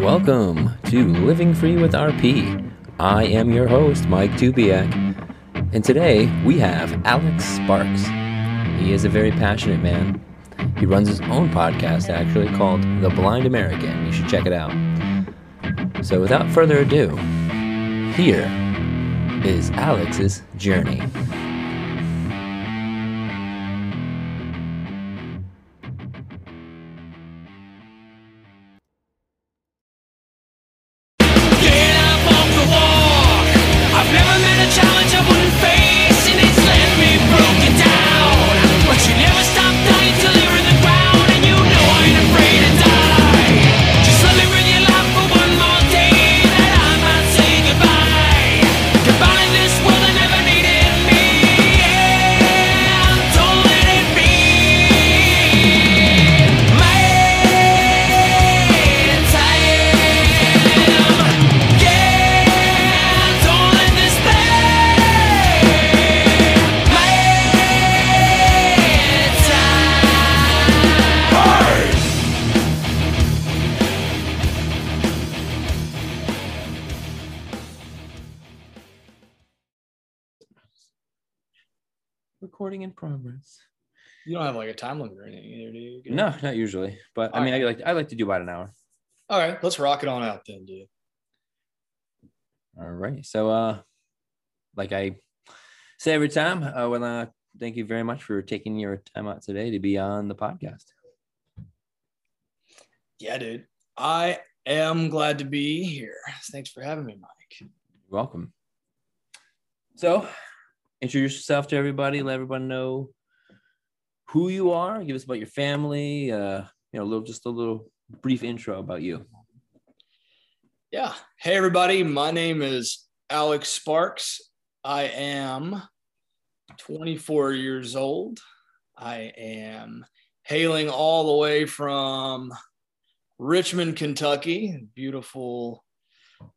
Welcome to Living Free with RP. I am your host, Mike Tubiak, and today we have Alex Sparks. He is a very passionate man. He runs his own podcast, actually, called The Blind American. You should check it out. So, without further ado, here is Alex's journey. You don't have like a time limit or anything either, do you? No, not usually, but I mean, I like I like to do about an hour. All right, let's rock it on out then, dude. All right. So, uh, like I say every time, I want to thank you very much for taking your time out today to be on the podcast. Yeah, dude. I am glad to be here. Thanks for having me, Mike. You're welcome. So, introduce yourself to everybody. Let everyone know who you are. Give us about your family. Uh, you know, a little, just a little brief intro about you. Yeah. Hey, everybody. My name is Alex Sparks. I am 24 years old. I am hailing all the way from Richmond, Kentucky. Beautiful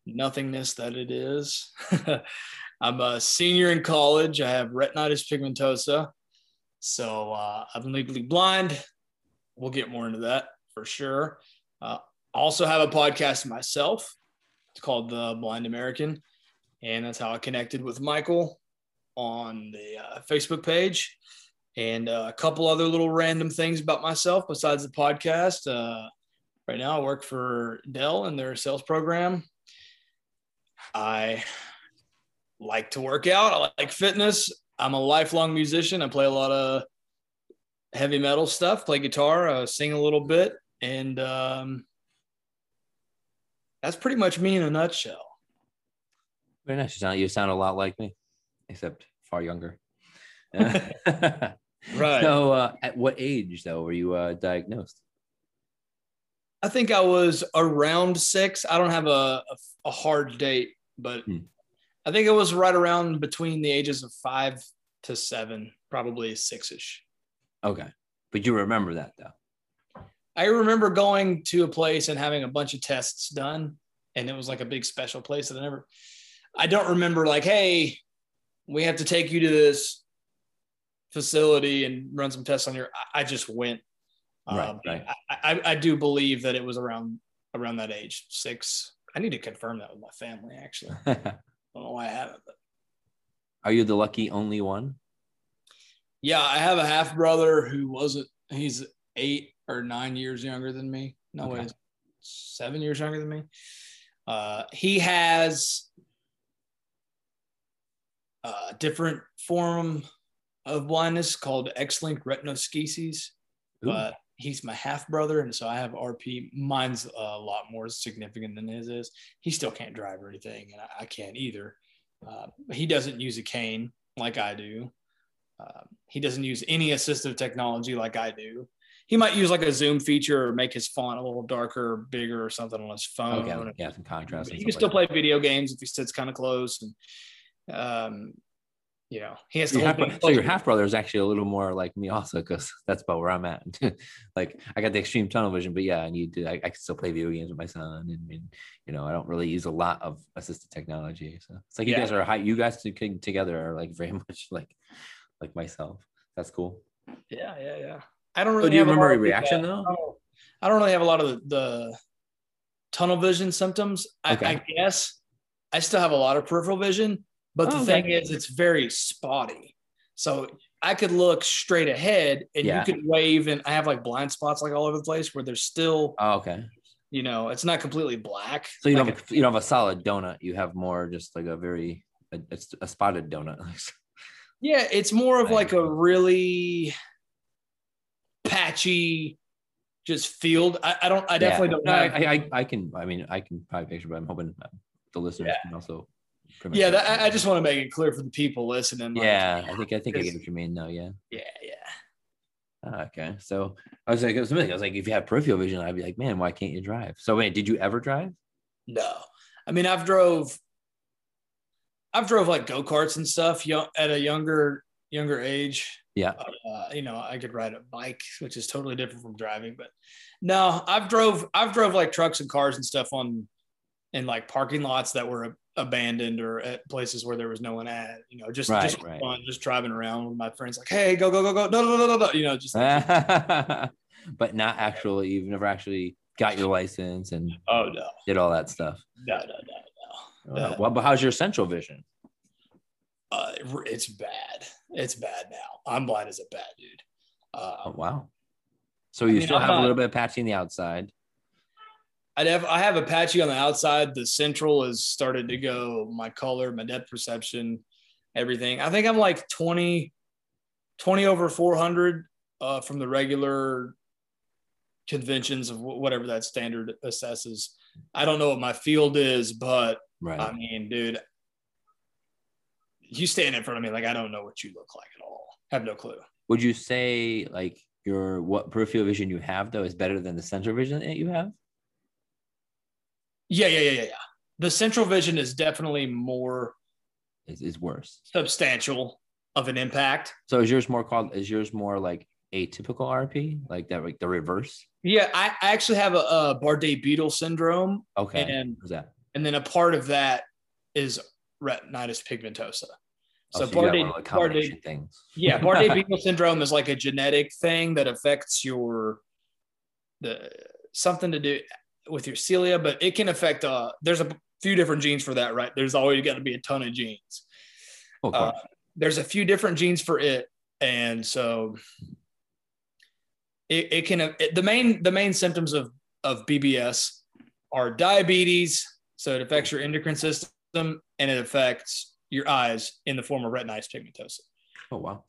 nothingness that it is. I'm a senior in college. I have retinitis pigmentosa. So uh, I'm legally blind. We'll get more into that for sure. Uh, also have a podcast myself. It's called The Blind American. And that's how I connected with Michael on the uh, Facebook page. And uh, a couple other little random things about myself besides the podcast. Uh, right now, I work for Dell in their sales program. I like to work out, I like fitness. I'm a lifelong musician. I play a lot of heavy metal stuff, play guitar, uh, sing a little bit. And um, that's pretty much me in a nutshell. Very nice. You sound, you sound a lot like me, except far younger. right. So, uh, at what age though were you uh, diagnosed? I think I was around six. I don't have a, a, a hard date, but Hmm. I think it was right around between the ages of five to seven, probably six ish. Okay, but you remember that though. I remember going to a place and having a bunch of tests done, and it was like a big special place that I never. I don't remember like, hey, we have to take you to this facility and run some tests on your. I, I just went. Right, Um, right. I, I, I do believe that it was around around that age, six. I need to confirm that with my family. Actually, I don't know why I haven't, but Are you the lucky only one? yeah, I have a half brother who wasn't. He's eight or nine years younger than me. No Okay. way, seven years younger than me. Uh, he has a different form of blindness called X-linked retinoschisis, Ooh. but he's my half brother, and so I have RP. Mine's a lot more significant than his is. He still can't drive or anything, and I, I can't either. Uh, he doesn't use a cane like I do. Um, he doesn't use any assistive technology like I do. He might use like a zoom feature or make his font a little darker or bigger or something on his phone. okay, yeah, some contrast. He can still like play video games if he sits kind of close. And, um, you know, he has to Your hold half, so your half brother is actually a little more like me also because that's about where I'm at. like I got the extreme tunnel vision, but yeah, I need to. I, I can still play video games with my son, and, and you know I don't really use a lot of assistive technology. So it's like you Yeah. guys are high. You guys to- together are like very much like like myself. That's cool. Yeah, yeah, yeah. I don't So really. do you remember your reaction uh, though? I don't really have a lot of the, the tunnel vision symptoms. I, Okay. I guess I still have a lot of peripheral vision, but the Oh, thing okay. is, it's very spotty. So I could look straight ahead and Yeah. you could wave, and I have like blind spots like all over the place where there's still, Oh, okay. you know, it's not completely black. So you Like don't have a, you don't have a solid donut. You have more just like a very a, it's a spotted donut. Yeah, it's more of like a really patchy, just field. I, I don't. I definitely Yeah. don't. No, have, I, I I can. I mean, I can probably picture, but I'm hoping uh, the listeners Yeah. can also. Yeah, that, I, just want to make it clear for the people listening. like, yeah, I think I think I get what you mean. No, yeah. yeah, yeah. Ah, Okay, so I was like, it was amazing. I was like, if you have peripheral vision, I'd be like, man, why can't you drive? So wait, did you ever drive? No, I mean I've drove. I've drove like go karts and stuff young, at a younger younger age. Yeah. Uh, you know, I could ride a bike, which is totally different from driving. But no, I've drove I've drove like trucks and cars and stuff on in like parking lots that were abandoned or at places where there was no one at. You know, just Right, just right. fun, just driving around with my friends. Like, hey, go go go go! No no no no no! You know, just but not actually. You've never actually got your license and oh no did all that stuff. no no no no. Uh, well, but how's your central vision? Uh, it's bad. It's bad now. I'm blind as a bat, dude. Uh, Oh wow. So you mean, still I'm have a little bit of patchy in the outside. I have I have a patchy on the outside. The central has started to go. My color, my depth perception, everything. I think I'm like 20, 20 over 400 uh, from the regular conventions of whatever that standard assesses. I don't know what my field is, but Right. I mean, dude, you stand in front of me like I don't know what you look like at all. have no clue. Would you say like your what peripheral vision you have though is better than the central vision that you have? Yeah, yeah, yeah, yeah, yeah. The central vision is definitely more Is is worse. substantial of an impact. So is yours more called? Is yours more like atypical RP, like that, like the reverse? Yeah, I, I actually have a, a Bardet Biedl syndrome, Okay. and What's that? and then a part of that is retinitis pigmentosa. Oh, So, you got Bardet, Bardet, things. yeah, Bardet Biedl syndrome is like a genetic thing that affects your the something to do with your cilia, but it can affect. Uh, there's a few different genes for that, right? There's always got to be a ton of genes. Of Uh, there's a few different genes for it, and so it, it can. It, the main the main symptoms of of BBS are diabetes, so it affects your endocrine system and it affects your eyes in the form of retinitis pigmentosa. oh wow.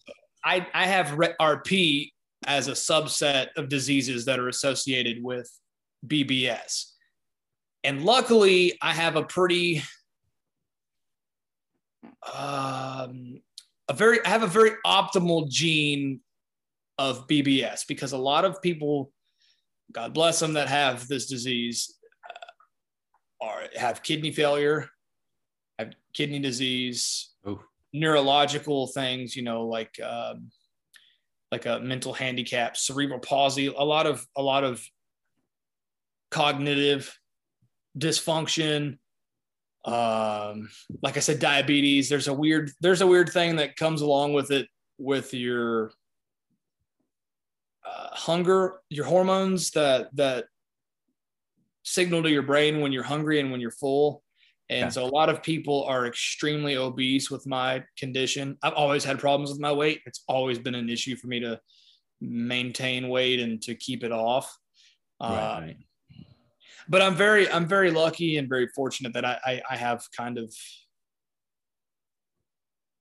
I I have RP as a subset of diseases that are associated with BBS. And luckily, I have a pretty um, a very I have a very optimal gene of BBS because a lot of people, God bless them, that have this disease uh, are have kidney failure, have kidney disease, Oof. neurological things, you know, like um, like a mental handicap, cerebral palsy, a lot of a lot of cognitive dysfunction. Um, like I said, diabetes. There's a weird there's a weird thing that comes along with it with your uh, hunger, your hormones that that signal to your brain when you're hungry and when you're full. And Okay. so a lot of people are extremely obese with my condition. I've always had problems with my weight. It's always been an issue for me to maintain weight and to keep it off. Right, Uh. But I'm very, I'm very lucky and very fortunate that I, I, I have kind of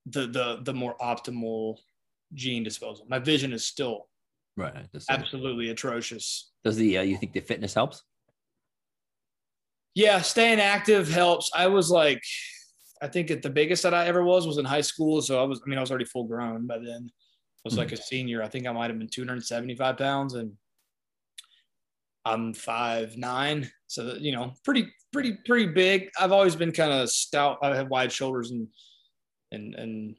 the, the, the more optimal gene disposal. My vision is still Right. absolutely atrocious. does the uh, you think the fitness helps? Yeah, staying active helps. I was like, I think at the biggest that I ever was was in high school. So I was, I mean, I was already full grown by then. I was like a senior. I think I might have been 275 pounds and I'm five nine. So, you know, pretty, pretty, pretty big. I've always been kind of stout. I have wide shoulders and, and, and,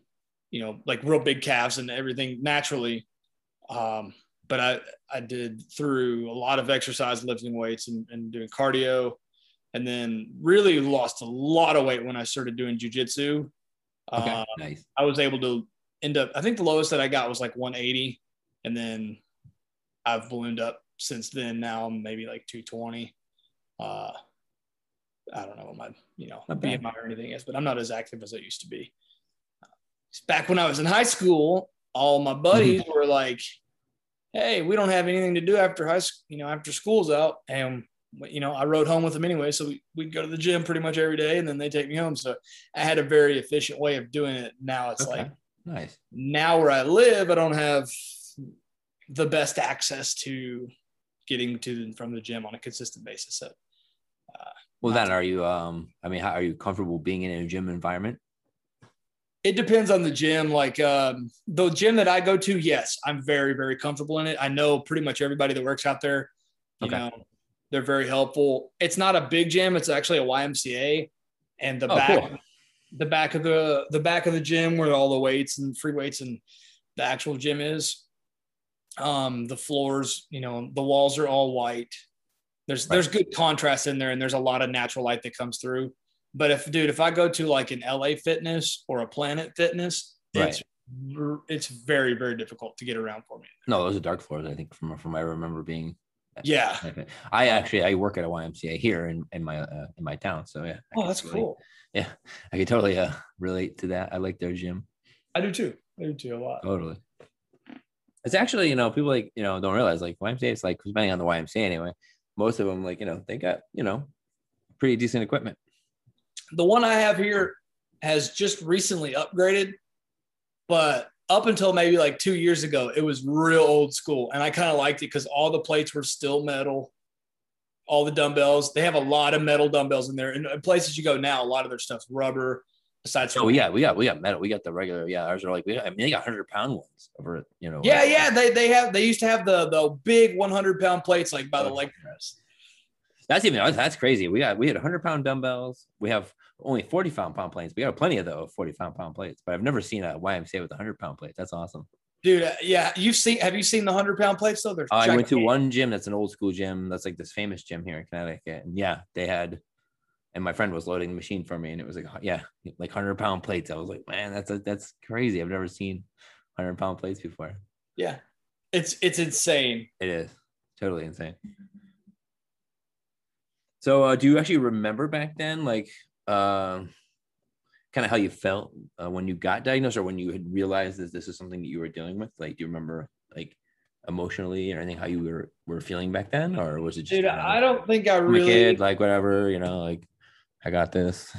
you know, like real big calves and everything naturally. Um, but I, I did through a lot of exercise, lifting weights and, and doing cardio and then really lost a lot of weight when I started doing jujitsu. Okay. Uh, nice. I was able to end up, I think the lowest that I got was like 180. And then I've ballooned up since then. Now I'm maybe like 220. Uh, I don't know what my you know bad. BMI or anything is, but I'm not as active as I used to be. Back when I was in high school, all my buddies were like, "Hey, we don't have anything to do after high school, you know, after school's out." And you know, I rode home with them anyway, so we we go to the gym pretty much every day, and then they take me home. So I had a very efficient way of doing it. Now it's Okay. like Nice. now where I live, I don't have the best access to getting to and from the gym on a consistent basis. So Well, then are you? Um, I mean, how are you comfortable being in a gym environment? it depends on the gym. Like um, the gym that I go to, yes, I'm very, very comfortable in it. I know pretty much everybody that works out there. You Okay. know, they're very helpful. It's not a big gym. It's actually a YMCA, and the Oh, back, cool. the back of the the back of the gym where all the weights and free weights and the actual gym is. Um, the floors, you know, the walls are all white. There's there's good contrast in there, and there's a lot of natural light that comes through. But if, dude, if I go to like an LA Fitness or a Planet Fitness, it's it's very very difficult to get around for me. No, those are dark floors. I think from from I remember being. Yeah. I actually I work at a YMCA here in in my uh, in my town. So yeah. I Oh, that's totally- cool. Yeah, I can totally uh, relate to that. I like their gym. I do too. I do too a lot. Totally. It's actually, you know, people like, you know, don't realize like YMCA is like depending on the YMCA anyway. Most of them, like, you know, they got, you know, pretty decent equipment. The one I have here has just recently upgraded, but up until maybe like two years ago, it was real old school, and I kind of liked it because all the plates were still metal. All the dumbbells, they have a lot of metal dumbbells in there. And places you go now, a lot of their stuff's rubber. Aside from So we got, we got, metal. We got the regular. Yeah, ours are like, we got, I mean, they got hundred pound ones over, you know. Yeah, yeah. They they have they used to have the the big 100 pound plates like by the leg press. That's even that's, crazy. We got we had 100 pound dumbbells. We have only 40 pound pound plates. We got plenty of those 40 pound pound plates, but I've never seen a YMCA with 100 pound plates. That's awesome. Dude, uh, yeah, you've seen have you seen the 100 pound plates though? They're I went to one gym that's an old school gym. That's like this famous gym here in Connecticut. And yeah, they had, and my friend was loading the machine for me, and it was like, yeah, like 100 pound plates. I was like, man, that's that's crazy. I've never seen 100 pound plates before. Yeah. It's it's insane. It is totally insane. So, uh, do you actually remember back then, like, um, kind of how you felt uh, when you got diagnosed, or when you had realized that this is something that you were dealing with? Like, do you remember, like, emotionally or anything how you were were feeling back then, or was it just Dude, I don't think I really kid, like whatever, you know, like I got this.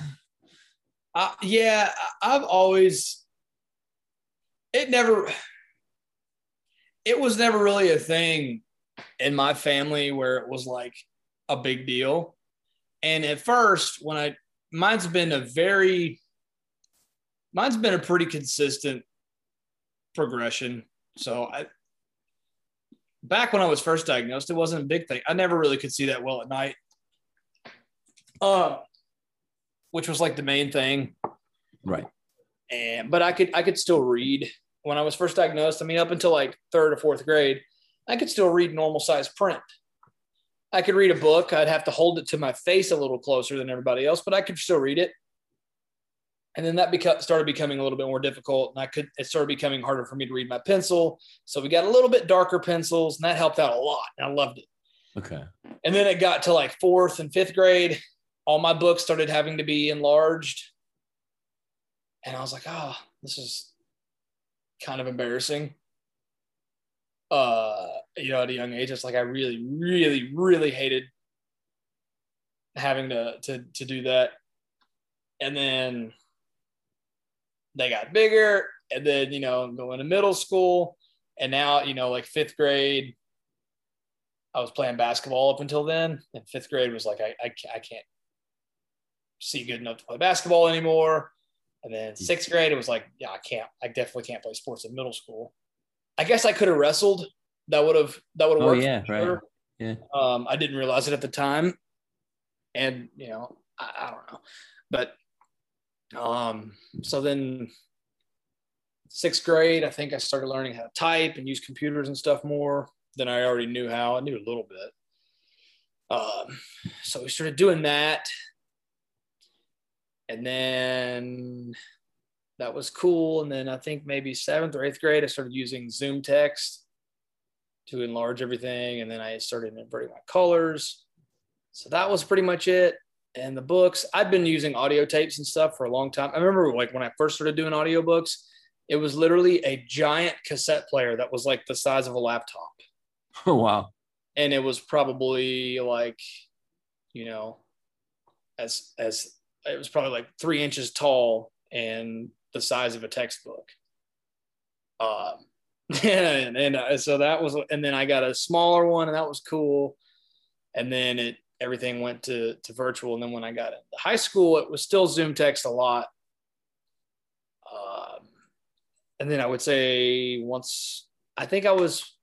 I, yeah, I've always it never it was never really a thing in my family where it was like a big deal. And at first, when I mine's been a very mine's been a pretty consistent progression. So I back when I was first diagnosed, it wasn't a big thing. I never really could see that well at night. Uh, which was like the main thing Right. and but I could I could still read when I was first diagnosed. I mean, up until like third or fourth grade, I could still read normal size print. I could read a book. I'd have to hold it to my face a little closer than everybody else, but I could still read it. And then that beca- started becoming a little bit more difficult, and I could it started becoming harder for me to read my pencil. So we got a little bit darker pencils, and that helped out a lot. And I loved it. Okay. And then it got to like fourth and fifth grade. All my books started having to be enlarged. And I was like, oh, this is kind of embarrassing. Uh, you know, at a young age, it's like I really, really, really hated having to to to do that. And then they got bigger, and then you know, going to middle school, and now you know, like fifth grade, I was playing basketball up until then. And fifth grade was like, I, I, I can't see good enough to play basketball anymore. And then sixth grade, it was like, yeah, I can't, I definitely can't play sports in middle school. I guess I could have wrestled. That would have, that would have Oh, worked. yeah, right. Yeah. Um, I didn't realize it at the time. And, you know, I, I don't know. But, um, so then sixth grade, I think I started learning how to type and use computers and stuff more than I already knew how. I knew a little bit. Um, so we started doing that. And then that was cool. And then I think maybe seventh or eighth grade, I started using ZoomText to enlarge everything. And then I started inverting my colors. So that was pretty much it. and the books. I'd been using audio tapes and stuff for a long time. I remember like when I first started doing audiobooks, it was literally a giant cassette player that was like the size of a laptop. Oh wow. And it was probably like, you know, as as it was probably like three inches tall and the size of a textbook. Um, and, and uh, so that was, and then I got a smaller one, and that was cool. And then it everything went to to virtual. And then when I got into high school, it was still ZoomText a lot. Um, and then I would say once I think I was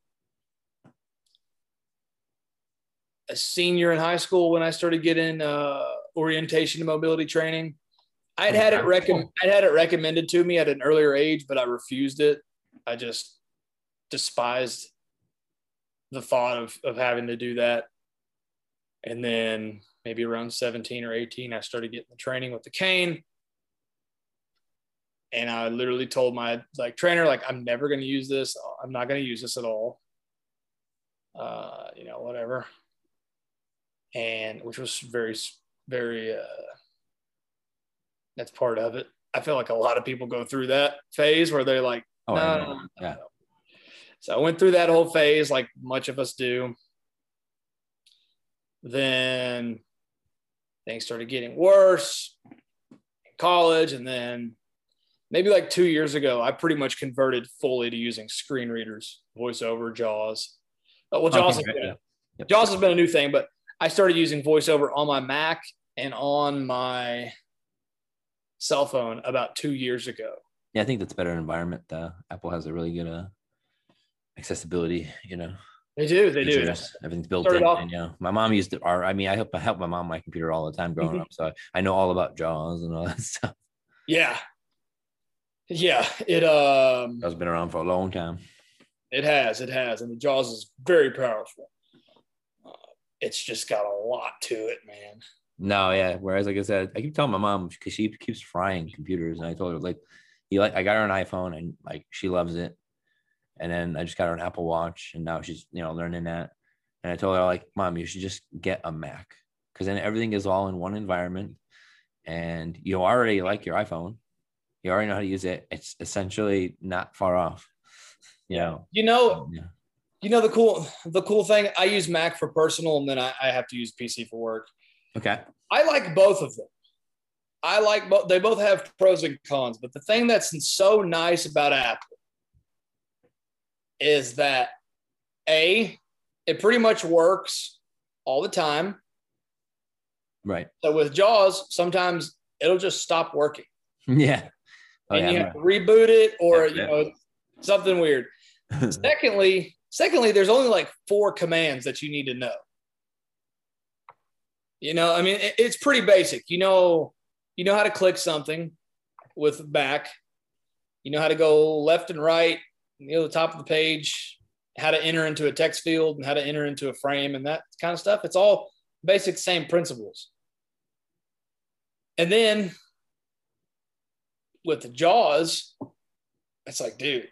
a senior in high school when I started getting uh, orientation and mobility training. I'd had it recommended. I'd had it recommended to me at an earlier age, but I refused it. I just despised the thought of of having to do that. And then maybe around 17 or 18, I started getting the training with the cane. And I literally told my like trainer, like, I'm never going to use this. I'm not going to use this at all. Uh, you know, whatever. And which was very, very, uh, that's part of it. I feel like a lot of people go through that phase where they're like, Oh, no, know. no, yeah. So I went through that whole phase, like much of us do. Then things started getting worse in college. And then maybe like two years ago, I pretty much converted fully to using screen readers, voiceover, JAWS. Uh, Well, JAWS, Okay, has been, yeah. Yep. JAWS has been a new thing, but I started using voiceover on my Mac and on my cell phone about two years ago. Yeah, I think that's a better environment. Uh, Apple has a really good uh, accessibility. You know, They do, they do. Everything's built Started in. off- and, you know, my mom used to. I mean, I help I help my mom on my computer all the time growing Mhm. up, so I, I know all about JAWS and all that stuff. Yeah. Yeah. It um That's been around for a long time. it has, it has. And the Jaws is very powerful. It's just got a lot to it, man. No, yeah. Whereas, like I said, I keep telling my mom because she keeps frying computers, and I told her like, you like, I got her an iPhone, and like she loves it. And then I just got her an Apple Watch, and now she's you know learning that. And I told her like, mom, you should just get a Mac because then everything is all in one environment, and you already like your iPhone. You already know how to use it. It's essentially not far off. You know. You know, Yeah. You know the cool the cool thing, I use Mac for personal and then I, I have to use PC for work. Okay. I like both of them. I like both they both have pros and cons, but the thing that's so nice about Apple is that A, it pretty much works all the time. Right. So with JAWS, sometimes it'll just stop working. Yeah. Oh, and you yeah. have to reboot it or Yeah, you yeah. know something weird. secondly, secondly, there's only like four commands that you need to know. You know, I mean, it's pretty basic. You know, you know how to click something with back. You know how to go left and right, you know, the top of the page, how to enter into a text field and how to enter into a frame and that kind of stuff. It's all basic, same principles. And then with the jaws, it's like, dude,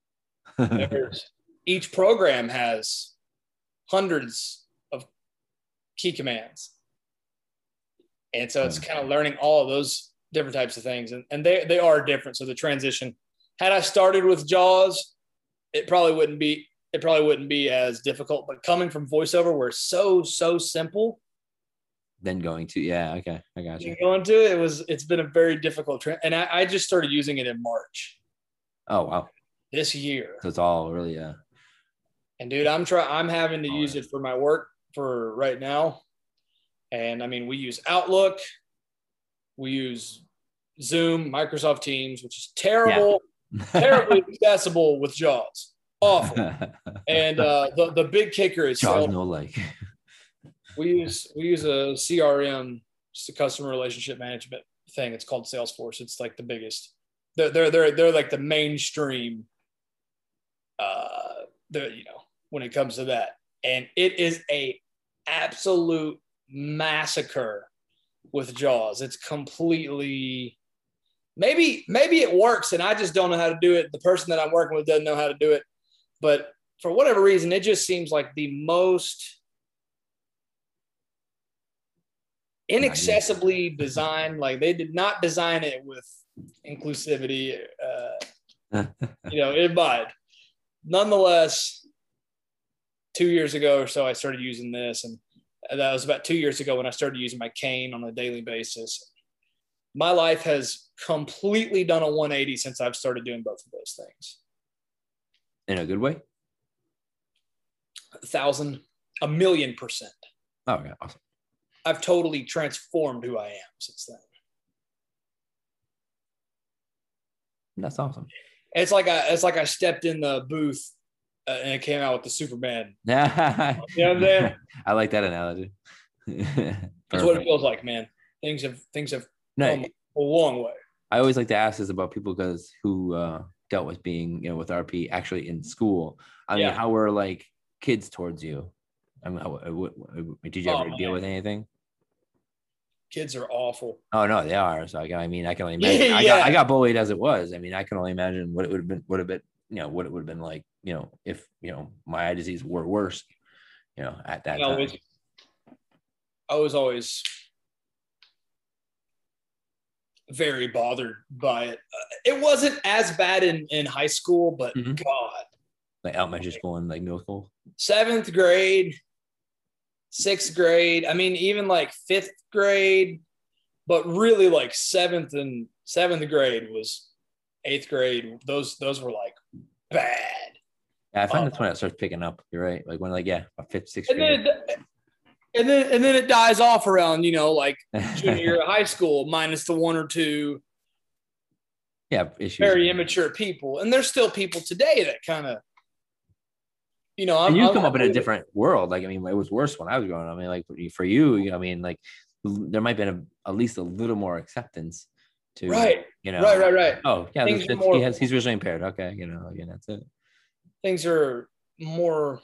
there's, each program has hundreds of key commands. And so it's kind of learning all of those different types of things. And, and they, they are different. So the transition, had I started with JAWS, it probably wouldn't be, it probably wouldn't be as difficult, but coming from voiceover where it's so, so simple, then going to yeah. Okay, I got you. Going to, it, it was, it's been a very difficult trend. And I, I just started using it in March Oh wow. this year. So it's all really uh And dude, I'm trying. I'm having to Oh, use yeah. it for my work for right now. And I mean, we use Outlook, we use Zoom, Microsoft Teams, which is terrible, terribly accessible with JAWS. Awful. And uh, the the big kicker is Jaws no like. we use we use a CRM, just a customer relationship management thing. It's called Salesforce. It's like the biggest. They're they're they're, they're like the mainstream. Uh, the you know when it comes to that, and it is a absolute massacre with Jaws. It's completely. Maybe maybe it works, and I just don't know how to do it. The person that I'm working with doesn't know how to do it, but for whatever reason, it just seems like the most inaccessibly designed. Like they did not design it with inclusivity, uh, you know, in mind. Nonetheless, two years ago or so, I started using this, and that was about two years ago when I started using my cane on a daily basis. My life has completely done a 180 since I've started doing both of those things. In a good way. A thousand, a million percent. Oh, okay, awesome. I've totally transformed who I am since then. That's awesome. It's like I, it's like I stepped in the booth uh, and it came out with the Superman. Yeah, You know what I'm saying? I like that analogy. That's what it feels like, man. Things have things have No, come a long way. I always like to ask this about people because who uh, dealt with being, you know, with RP actually in school. I mean, Yeah. how were like kids towards you? I mean, how, uh, what, what- did you Oh, ever deal man. with anything? Kids are awful. Oh no, they are. So I, I mean, I can only imagine. I, got, I got bullied as it was. I mean, I can only imagine what it would have been. Would have been, you know, what it would have been like, you know, if you know my eye disease were worse, you know, at that know, time. it's- I was always very bothered by it. It wasn't as bad in, in high school, but Mhm. God, Like elementary school and like middle school. seventh grade, sixth grade. I mean, even like fifth grade, but really like seventh and seventh grade was eighth grade. Those those were like bad. Yeah, I find Oh. that's when it starts picking up. You're right. Like when like yeah, about fifth, sixth And grade. then it, and then and then it dies off around you know like junior high school, minus the one or two yeah, issues. very immature people, and there's still people today that kind of. You know, I'm, and you I'm- come up in a different world. Like, I mean, it was worse when I was growing up. I mean, like for you, you- I mean, like there might have been a, at least a little more acceptance to, right, you know, right, right, right. Oh, yeah, Things that's, that's- more- he has, he's visually impaired. Okay, you know, again, that's it. Things are more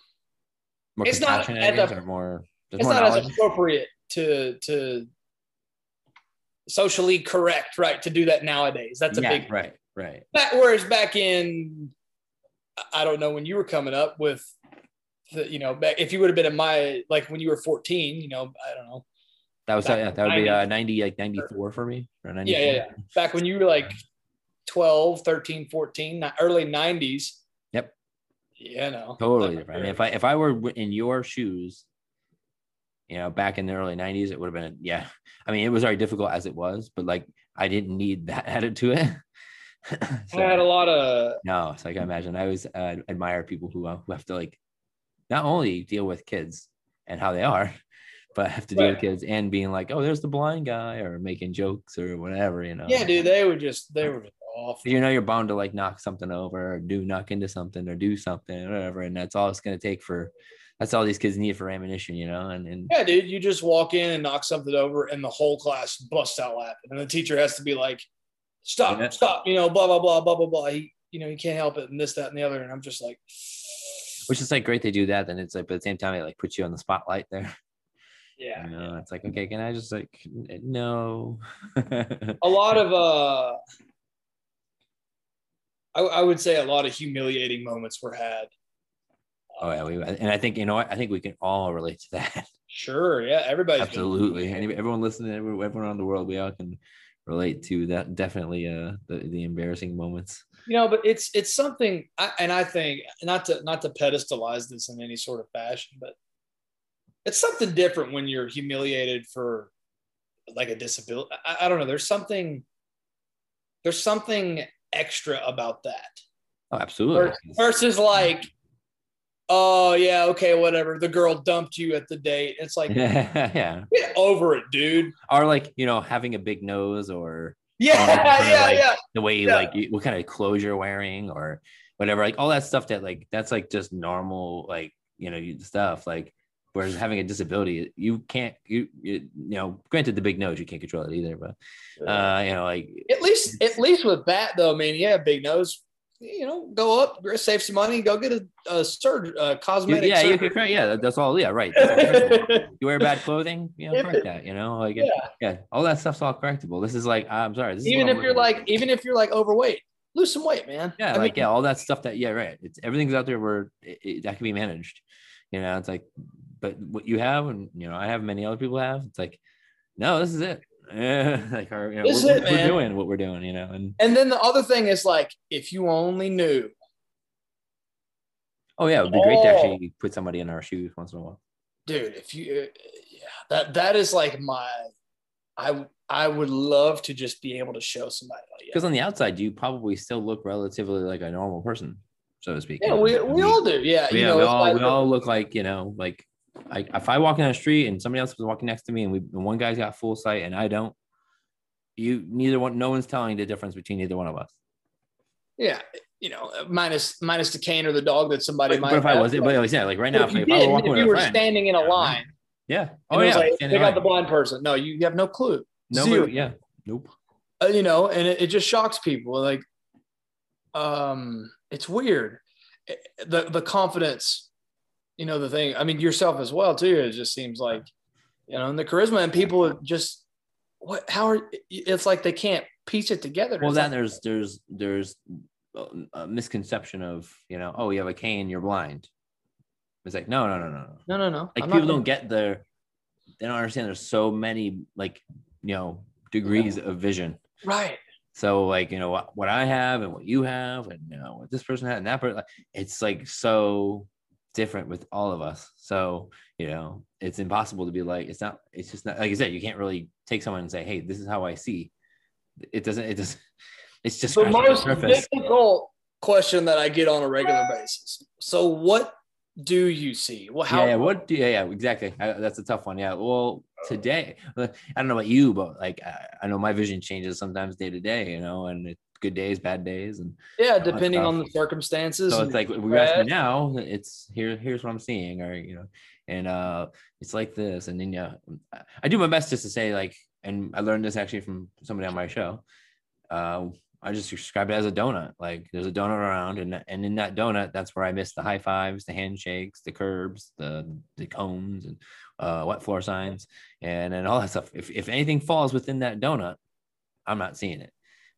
More It's not compassionate, I as guess, a- or more. It's more not as appropriate to to socially correct right to do that nowadays that's a yeah, big right, right. back, whereas back in i don't know when you were coming up with the, you know back, if you would have been in my like when you were 14 you know i don't know That was yeah, that would be uh, 90 like 94 for me yeah yeah, yeah back when you were like 12 13 14 ni- early 90s Yep. yeah no Totally different. I mean, if I if I were in your shoes, you know, back in the early '90s, it would have been yeah. I mean, it was already difficult as it was, but like I didn't need that added to it. So, i had a lot of no, it's like I imagine I always uh, admire people who uh, who have to like not only deal with kids and how they are, but I have to deal with kids and being like, oh, there's the blind guy, or making jokes or whatever, you know. yeah dude they were just they were just awful you know you're bound to like knock something over or do knock into something or do something or whatever and that's all it's going to take for that's all these kids need for ammunition you know and, and Yeah, dude, you just walk in and knock something over, and the whole class busts out laughing, and the teacher has to be like, "Stop, Yeah. stop!" You know, blah blah blah blah blah blah. He, you know, he can't help it, and this, that, and the other. And I'm just like, which is like great they do that then it's like but at the same time it like puts you on the spotlight there yeah. you know it's like okay can i just like no? A lot of uh, I, I would say a lot of humiliating moments were had. oh yeah we, and i think you know i think we can all relate to that. Sure, yeah, everybody's absolutely. Any- everyone listening everyone everyone around the world we all can relate to that definitely uh the, the embarrassing moments. You know but it's it's something I, and i think not to not to pedestalize this in any sort of fashion but it's something different when you're humiliated for like a disability. I, I don't know. There's something there's something extra about that. Oh absolutely. Versus like oh yeah okay whatever. The girl dumped you at the date. It's like yeah. get over it dude. Or like you know having a big nose or yeah um, kinda yeah like- yeah. the way you Yeah. like you, what kind of clothes you're wearing or whatever like all that stuff that like that's like just normal like you know stuff like whereas having a disability you can't you you, you know granted the big nose you can't control it either but uh you know like At least, at least with that though, I mean, yeah, big nose. You know, go up, save some money, go get a, a surgery, a cosmetic. yeah you can yeah that's all yeah right That's all correctable. you wear bad clothing you know correct that you know like Yeah. yeah all that stuff's all correctable this is like i'm sorry this is even if I'm you're looking for. like, even if you're like overweight, lose some weight, man. Yeah, I like mean, yeah, all that stuff that yeah, right. It's everything's out there where it, it, that can be managed. You know, it's like, but what you have, and you know, I have many other people have. It's like, no, this is it. Like our, you know, we're, it, we're doing what we're doing, you know. And And then the other thing is like, if you only knew, oh yeah, it would be great to Oh. actually put somebody in our shoes once in a while. dude, if you, uh, yeah, that that is like my, I I would love to just be able to show somebody. Like, Because on the outside, you probably still look relatively like a normal person, so to speak. yeah, we, we all do. Yeah, Yeah, you know, we all like- we all look like you know, like I, if I walk in the street and somebody else was walking next to me, and we and one guy's got full sight and I don't, you neither one, no one's telling the difference between either one of us. yeah, you know, minus minus the cane or the dog that somebody But, might. but if I have. was, but like, yeah, like right now, if you, if I were did, walking if with you were friend, standing in a line, yeah, oh yeah, like, pick out the blind person. No, you have no clue. No. Zero. yeah, nope. uh, you know, and it, it just shocks people. Like, um, it's weird. The the confidence, you know, the thing. I mean, yourself as well too. It just seems like, you know, and the charisma and people just what? How are? It's like they can't piece it together. Well, then there's there's there's a- misconception of you know, oh, you have a cane, you're blind. It's like no, no, no, no, no. no, no, no. like I'm people don't get the they don't understand there's so many like you know degrees of vision right. so like you know what, what i have and what you have and you know what this person had and that person like, it's like so different with all of us so you know it's impossible to be like it's not it's just not like i said you can't really take someone and say hey this is how i see it doesn't it doesn't it's just The scratching the most difficult question that I get on a regular basis. So, what do you see? Well, how? yeah, yeah, what do yeah, yeah, exactly. I, that's a tough one. Yeah. Well, today, I don't know about you, but like I, I know my vision changes sometimes day to day, you know, and it's good days, bad days, and yeah, depending on the circumstances. so it's like we ask me stress. now, it's here. Here's what I'm seeing, or you know, and uh, it's like this, and then yeah, I do my best just to say like, and I learned this actually from somebody on my show. Uh, I just describe it as a donut. Like there's a donut around, and and in that donut, that's where I miss the high fives, the handshakes, the curbs, the the cones, and uh, wet floor signs, and and all that stuff. If if anything falls within that donut, I'm not seeing it.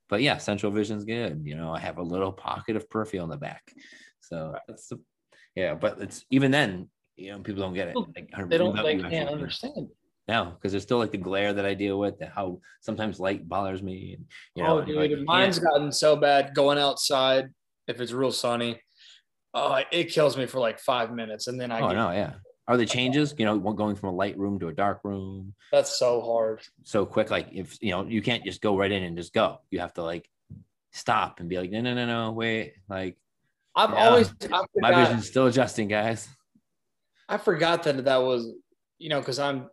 But yeah, central vision's good. You know, I have a little pocket of peripheral in the back, so that's the yeah. But it's even then, you know, people don't get it. Like, they don't. They can't understand. no, because there's still like the glare that I deal with, that how sometimes light bothers me. And, you oh, know, oh, dude, like, mine's can't- gotten so bad going outside if it's real sunny. Oh, it kills me for like five minutes, and then I oh get, no, yeah. Are the changes, you know, going from a light room to a dark room that's so hard. so quick? Like if you know, you can't just go right in and just go. You have to like stop and be like, no, no, no, no, wait. Like I've Yeah. always I my vision's still adjusting, guys. I forgot that that was you know because I'm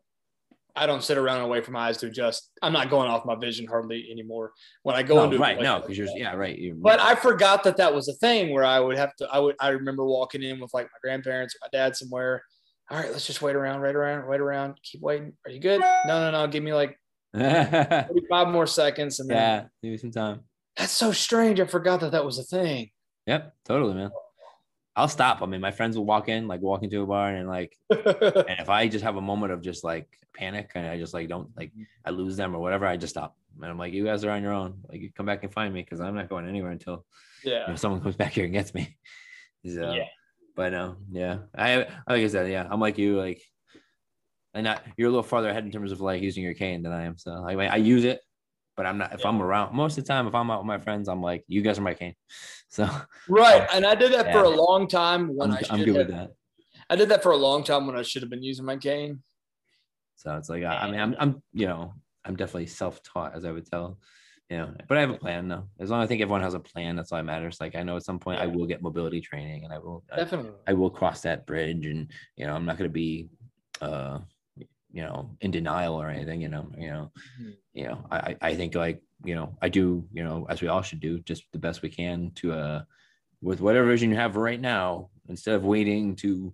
I don't sit around and wait for my eyes to adjust. I'm not going off my vision hardly anymore when I go No, into right, no, because you're yeah, right. You're, But I forgot that that was a thing where I would have to. I would. I remember walking in with like my grandparents or my dad somewhere. All right, let's just wait around, wait around, wait around. Keep waiting. Are you good? No, no, no. Give me like yeah, 45 more seconds, and then give me some time. that's so strange. I forgot that that was a thing. Yep, totally, man. I'll stop. I mean, my friends will walk in, like walk into a bar, and like And if I just have a moment of just like panic and I just like don't like I lose them or whatever, I just stop. And I'm like, you guys are on your own. Like you come back and find me because I'm not going anywhere until you yeah. know, someone comes back here and gets me. So, Yeah. But no, yeah. I like I said, yeah, I'm like you, like and not you're a little farther ahead in terms of like using your cane than I am. So like I use it, but I'm not if I'm around most of the time, if I'm out with my friends, I'm like, you guys are my cane. So Right. And I did that for a long time when I'm, I I'm good have. with that. I did that for a long time when I should have been using my cane. So it's like I, I mean I'm I'm you know I'm definitely self-taught as I would tell, you know. But I have a plan though. As long as I think everyone has a plan, that's all that matters. Like I know at some point I will get mobility training and I will Definitely. I will cross that bridge and you know I'm not going to be uh you know in denial or anything. You know you know Mhm. you know I I I think like you know I do you know as we all should do just the best we can to uh with whatever vision you have right now instead of waiting to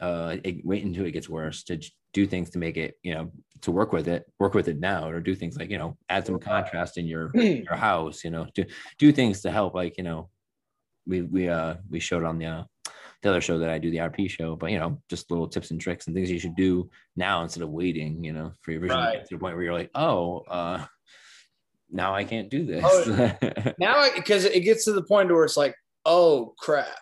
uh it, wait until it gets worse to do things to make it you know to work with it work with it now or do things like you know add some contrast in your your house you know do do things to help like you know we we uh we showed on the uh, the other show that I do the RP show but you know just little tips and tricks and things you should do now instead of waiting you know for your vision to Right. get to the point where you're like oh uh now I can't do this Oh, Now, because it gets to the point where it's like, oh crap.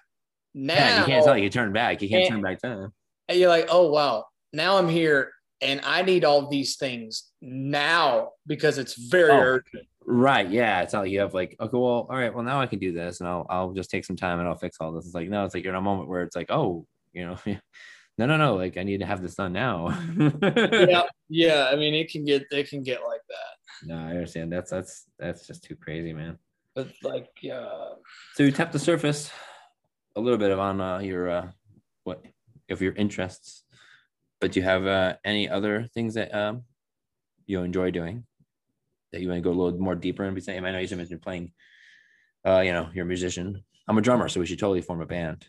Now yeah you can't tell you turn back you can't And- turn back time and you're like, oh wow, now I'm here and I need all these things now because it's very Oh. urgent. Right. Yeah. It's not like you have like, okay, well, all right, well, now I can do this and I'll I'll just take some time and I'll fix all this. It's like, no, it's like you're in a moment where it's like, oh, you know, no, no, no, like I need to have this done now. yeah, yeah. I mean, it can get it can get like that, No, I understand. That's that's that's just too crazy, man. but like, uh, So you tap the surface a little bit of on uh, your uh, what of your interests, but do you have uh, any other things that um, you enjoy doing that you want to go a little more deeper and be saying? I know you mentioned playing, uh, you know, you're a musician. I'm a drummer, so we should totally form a band.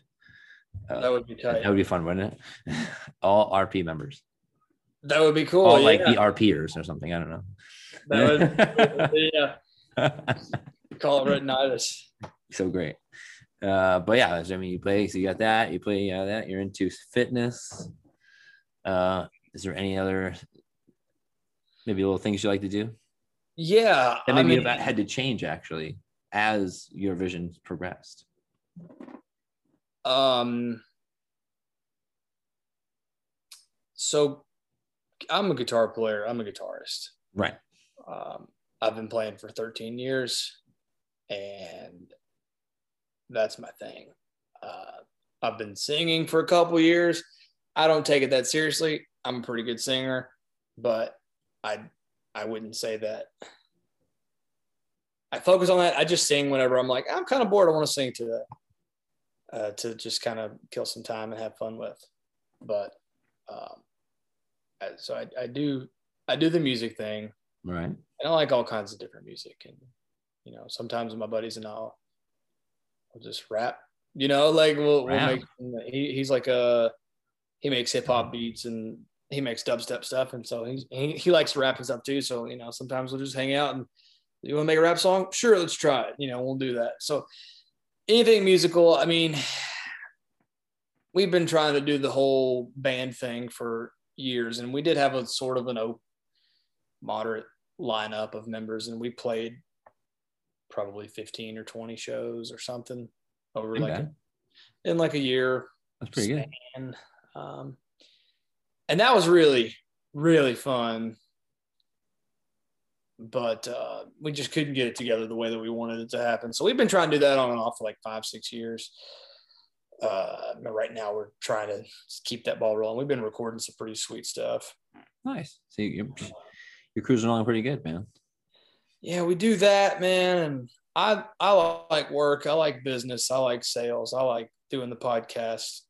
Uh, that would be tight. that would be fun, wouldn't it? All RP members, That would be cool. all like yeah. the RPers or something. I don't know. That would, yeah. Call it retinitis. so great. Uh, but yeah, I mean, you play, so you got that, you play uh, that, you're into fitness. Uh, is there any other maybe little things you like to do Yeah, that I maybe mean, have had to change actually as your vision progressed? um, so I'm a guitar player. I'm a guitarist. Right. Um, I've been playing for 13 years, and that's my thing. Uh, I've been singing for a couple years. I don't take it that seriously. I'm a pretty good singer, but I I wouldn't say that. I focus on that. I just sing whenever I'm like I'm kind of bored. I want to sing today, uh, to just kind of kill some time and have fun with. But um, I, so I, I do I do the music thing. Right. And I like all kinds of different music. And, you know, sometimes my buddies and I'll, we'll just rap, you know, like we'll, we'll make, he, he's like a, he makes hip hop mm. beats and he makes dubstep stuff. And so he's, he, he likes to rap and stuff too. So, you know, sometimes we'll just hang out and you want to make a rap song? Sure. Let's try it. You know, we'll do that. So anything musical, I mean, we've been trying to do the whole band thing for years and we did have a sort of an open, moderate lineup of members and we played probably 15 or 20 shows or something over like a, in like a year. That's pretty good. um and that was really really fun. But uh we just couldn't get it together the way that we wanted it to happen. So we've been trying to do that on and off for like five six years. Uh right now we're trying to keep that ball rolling. We've been recording some pretty sweet stuff. Nice. So you're, you're cruising along pretty good, man. Yeah we do that man and i i like work. I like business. I like sales. I like doing the podcast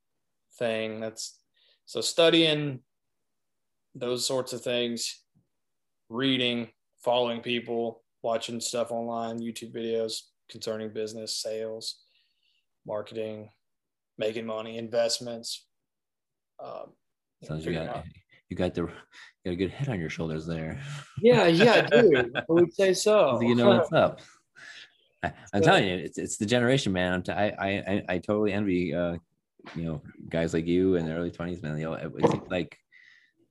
thing. That's so studying those sorts of things reading following people watching stuff online youtube videos concerning business sales marketing making money investments um, Sounds you got out- you got the you got a good head on your shoulders there. yeah yeah do i would say so you know what's up. I, I'm telling you, it's it's the generation, man. I'm t- I, I I totally envy uh you know guys like you in the early 20s, man. You know, it, like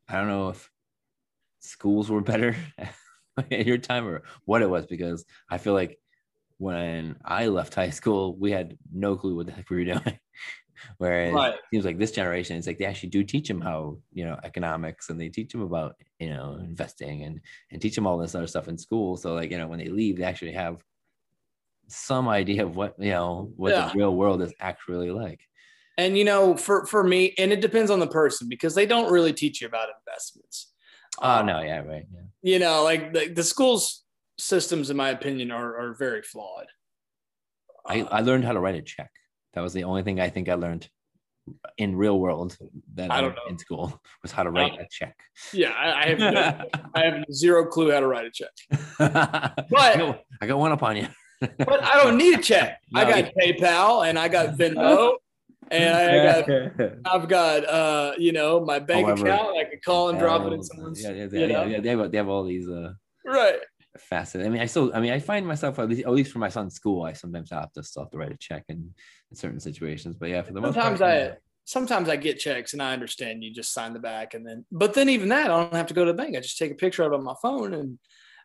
I don't know if schools were better at your time or what it was because I feel like when I left high school, we had no clue what the heck we were doing. Whereas Right. it seems like this generation, it's like they actually do teach them how, you know, economics and they teach them about, you know, investing and and teach them all this other stuff in school. So like, you know, when they leave, they actually have some idea of what, you know, what Yeah. the real world is actually like. And you know, for for me, and it depends on the person because they don't really teach you about investments. Oh Um, no, yeah, right. Yeah. You know, like the, the schools systems, in my opinion, are are very flawed. I, Uh, I learned how to write a check. That was the only thing I think I learned in real world that I I don't know. in school was how to write a check. yeah, I, I have no, I have zero clue how to write a check, I, got, I got one up on you. but I don't need a check. I No, got PayPal and I got Venmo, and I got I've got uh you know my bank However, account. I can call and drop it in someone's. yeah, yeah, you yeah, yeah, they have they have all these uh Right. Facets. I mean, I still, I mean, I find myself at least, at least for my son's school, I sometimes have to still have to write a check in, in certain situations. But yeah, for the most Sometimes part, I yeah. sometimes I get checks and I understand you just sign the back and then but then even that I don't have to go to the bank. I just take a picture of it on my phone and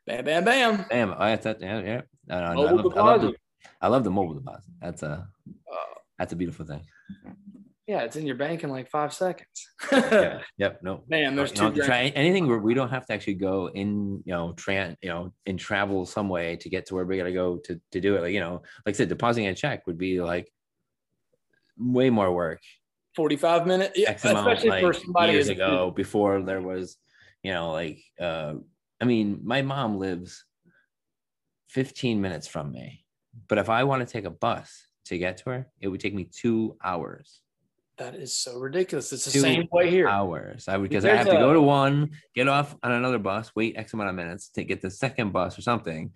bam bam bam. bam. I that's that. Yeah, yeah. I, Mobile love, I love the. I love the mobile deposit. That's a, Uh, that's a beautiful thing. Yeah, it's in your bank in like five seconds. yeah. Yep. No. Man, there's two try anything where we don't have to actually go in, you know, tran, you know, and travel some way to get to where we gotta go to to do it. Like, you know, like I said, depositing a check would be like way more work. 45 minutes. Yeah, X amount especially like for somebody years ago before there was, you know, like uh I mean, my mom lives 15 minutes from me. But if I want to take a bus to get to her, it would take me two hours. That is so ridiculous. It's the Two same way here. hours. I would because I have to go to one, get off on another bus, wait X amount of minutes to get the second bus or something.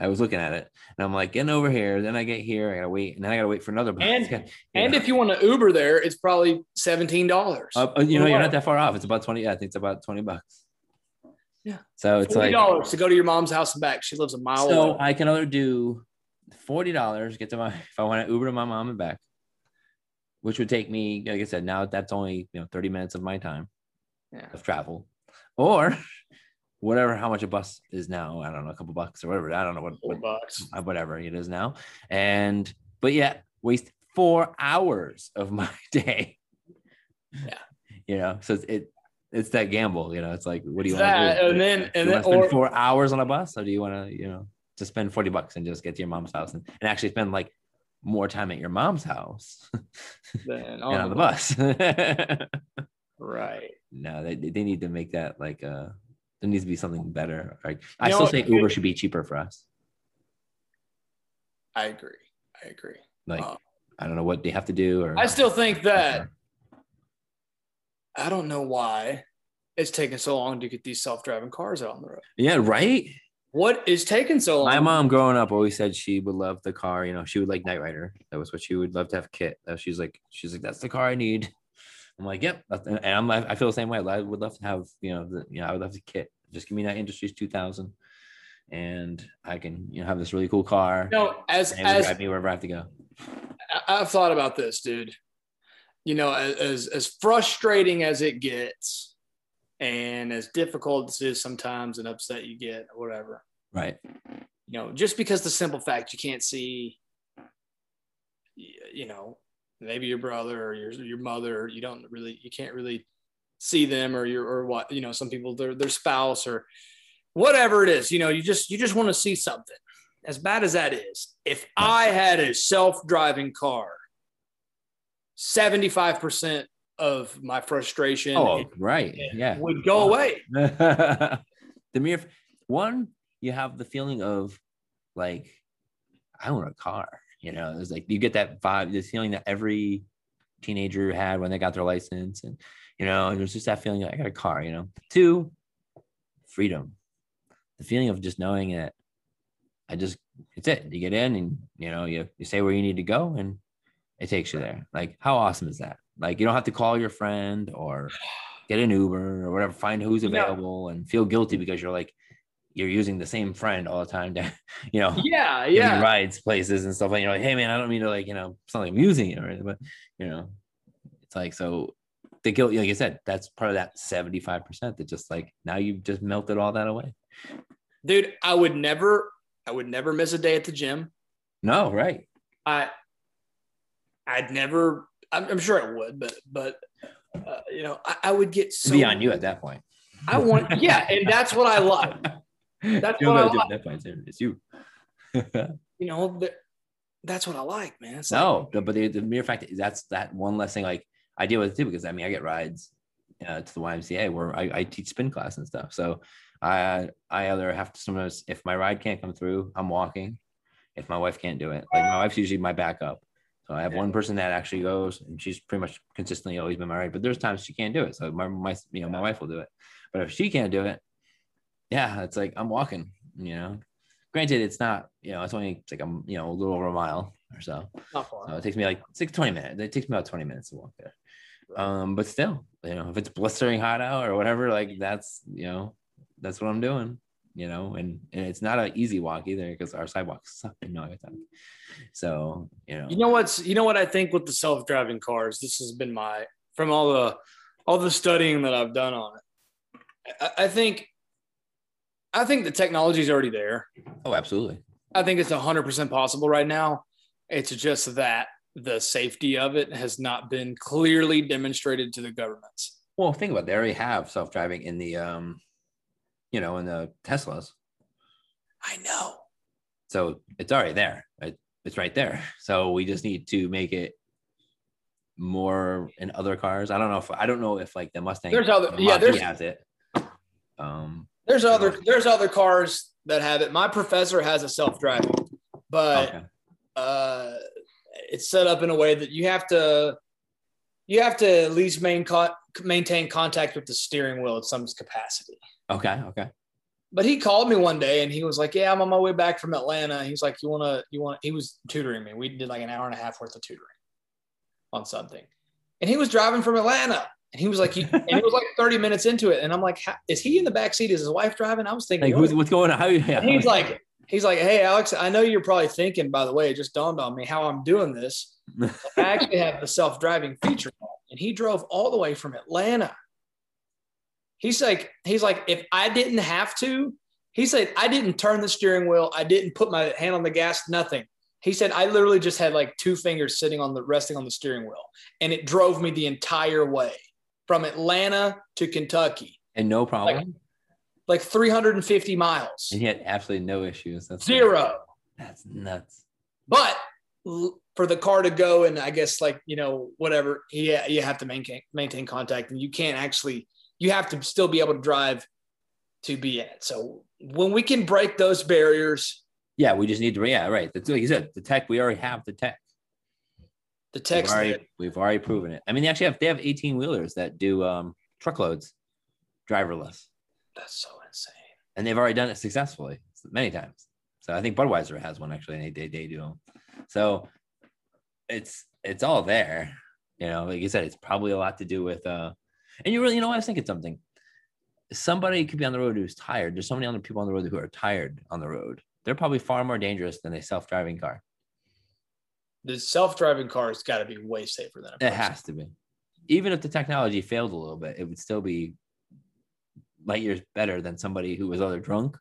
I was looking at it and I'm like getting over here. Then I get here, I gotta wait, and then I gotta wait for another bus. And- Yeah. And if you want to Uber there, it's probably $17. Uh, uh, you know, you're not that far off. It's about 20. Yeah, I think it's about 20 bucks. Yeah. So it's like $40 to go to your mom's house and back. She lives a mile so away. I can either do forty dollars, get to my if I want to Uber to my mom and back, which would take me, like I said, now that's only you know 30 minutes of my time Yeah. of travel. Or whatever how much a bus is now. I don't know, a couple bucks or whatever. I don't know what, Four what bucks. uh, whatever it is now. And but yeah, waste four hours of my day. Yeah. You know, so it's, it it's that gamble, you know. It's like, what do you want to do? and then- Do and then- spend or- four hours on a bus, or do you want to, you know, just spend 40 bucks and just get to your mom's house and, and actually spend like more time at your mom's house Then and on on the the bus? Right. no, they, they need to make that like uh there needs to be something better. Like I You still know, say Uber should be cheaper for us. I agree. I agree. Like Uh, I don't know what they have to do or I still think that I don't know why it's taking so long to get these self-driving cars out on the road. Yeah, right. What is taking so long? My mom growing up always said she would love the car. You know, she would like Knight Rider. That was what she would love to have. KITT. She's like, she's like, that's the car I need. I'm like, yep. And I'm like, I feel the same way. I would love to have, you know, the, you know, I would love to KITT. Just give me that Industries 2000, and I can, you know, have this really cool car. No, as and as drive me wherever I have to go. I've thought about this, dude. You know, as as frustrating as it gets, and as difficult as it is sometimes, and upset you get, or whatever. Right. You know, just because the simple fact you can't see, you know, maybe your brother or your your mother, you don't really, you can't really see them, or your or what, you know, some people their their spouse or whatever it is. You know, you just you just want to see something. As bad as that is, if I had a self driving car, 75% of my frustration Oh, right. Yeah. would go away. the mere one, you have the feeling of like, I own a car. You know, it's like you get that vibe, this feeling that every teenager had when they got their license, and you know, there's just that feeling like I got a car. You know, two, freedom, the feeling of just knowing that I just it's it. You get in and you know you you say where you need to go and it takes you there. Like how awesome is that? Like you don't have to call your friend or get an Uber or whatever, find who's available and feel guilty because you're like you're using the same friend all the time to, you know, Yeah, yeah. rides places and stuff like you're like, hey man, I don't mean to like, you know, it's not like I'm using it or anything, but you know, it's like so the guilt, like I said, that's part of that 75% that just like now you've just melted all that away. Dude, I would never, I would never miss a day at the gym. No, right. I, I'd never, I'm, I'm sure I would, but, but, uh, you know, I, I would get so be on you at that point. I want, yeah. And that's what I like. That's what I like. it that point, too. It's you. You know, but that's what I like, man. It's No, the- but the, the mere fact that that's that one less thing. Like I deal with it too because I mean I get rides uh, to the YMCA where I, I teach spin class and stuff. So I I either have to sometimes if my ride can't come through, I'm walking. If my wife can't do it, like my wife's usually my backup. So I have one person that actually goes, and she's pretty much consistently always been my ride. But there's times she can't do it, so my my you know my wife will do it. But if she can't do it, yeah, it's like I'm walking. You know, granted, it's not you know it's only it's like a you know a little over a mile or so. not far. So it takes me like six, 20 minutes. It takes me about 20 minutes to walk there. Um, but still, you know, if it's blistering hot out or whatever, like that's, you know, that's what I'm doing, you know, and, and it's not an easy walk either because our sidewalks suck in Naugatuck. So, you know, You know what's you know what I think with the self-driving cars. This has been my from all the all the studying that I've done on it. I, I think I think the technology is already there. oh, absolutely. I think it's hundred percent possible right now. It's just that the safety of it has not been clearly demonstrated to the governments. Well, think about it. They already have self driving in the um, you know, in the Teslas. I know. So it's already there. It, it's right there. So we just need to make it more in other cars. I don't know if I don't know if like the Mustang. There's other- the yeah, there's- has it. Um. There's other there's other cars that have it. My professor has a self-driving, but okay. uh, it's set up in a way that you have to you have to at least main co- maintain contact with the steering wheel at some capacity. Okay. Okay. But he called me one day and he was like, "Yeah, I'm on my way back from Atlanta." He's like, "You want to? You want?" He was tutoring me. We did like an hour and a half worth of tutoring on something, and he was driving from Atlanta. And he was like, he, and it was like 30 minutes into it, and I'm like, "Is he in the back seat? Is his wife driving?" I was thinking, Like, who's, what's going on? How, yeah. he's like, he's like, hey Alex, I know you're probably thinking, by the way, it just dawned on me how I'm doing this. I actually have the self-driving feature. And he drove all the way from Atlanta. He's like, he's like, if I didn't have to, he said, I didn't turn the steering wheel, I didn't put my hand on the gas, nothing. He said, I literally just had like two fingers sitting on the resting on the steering wheel. And it drove me the entire way from Atlanta to Kentucky, and no problem. like 350 miles. and he had absolutely no issues. That's Zero. That's nuts. But for the car to go and I guess like you know whatever, yeah, you have to maintain maintain contact, and you can't actually. You have to still be able to drive to be in it. So when we can break those barriers, Yeah, we just need to. Yeah, right. That's like you said. The tech. We already have the tech. The We've text already, we've already proven it. I mean, they actually have they have 18 wheelers that do um, truckloads, driverless, that's so insane. and they've already done it successfully many times. So I think Budweiser has one actually, and they they, they do them. So it's it's all there. You know, like you said, it's probably a lot to do with. uh And you really, you know, I was thinking something. Somebody could be on the road who's tired. There's so many other people on the road who are tired on the road. They're probably far more dangerous than a self-driving car. The self-driving car has got to be way safer than a It has to be. Even if the technology failed a little bit, it would still be light years better than somebody who was either drunk,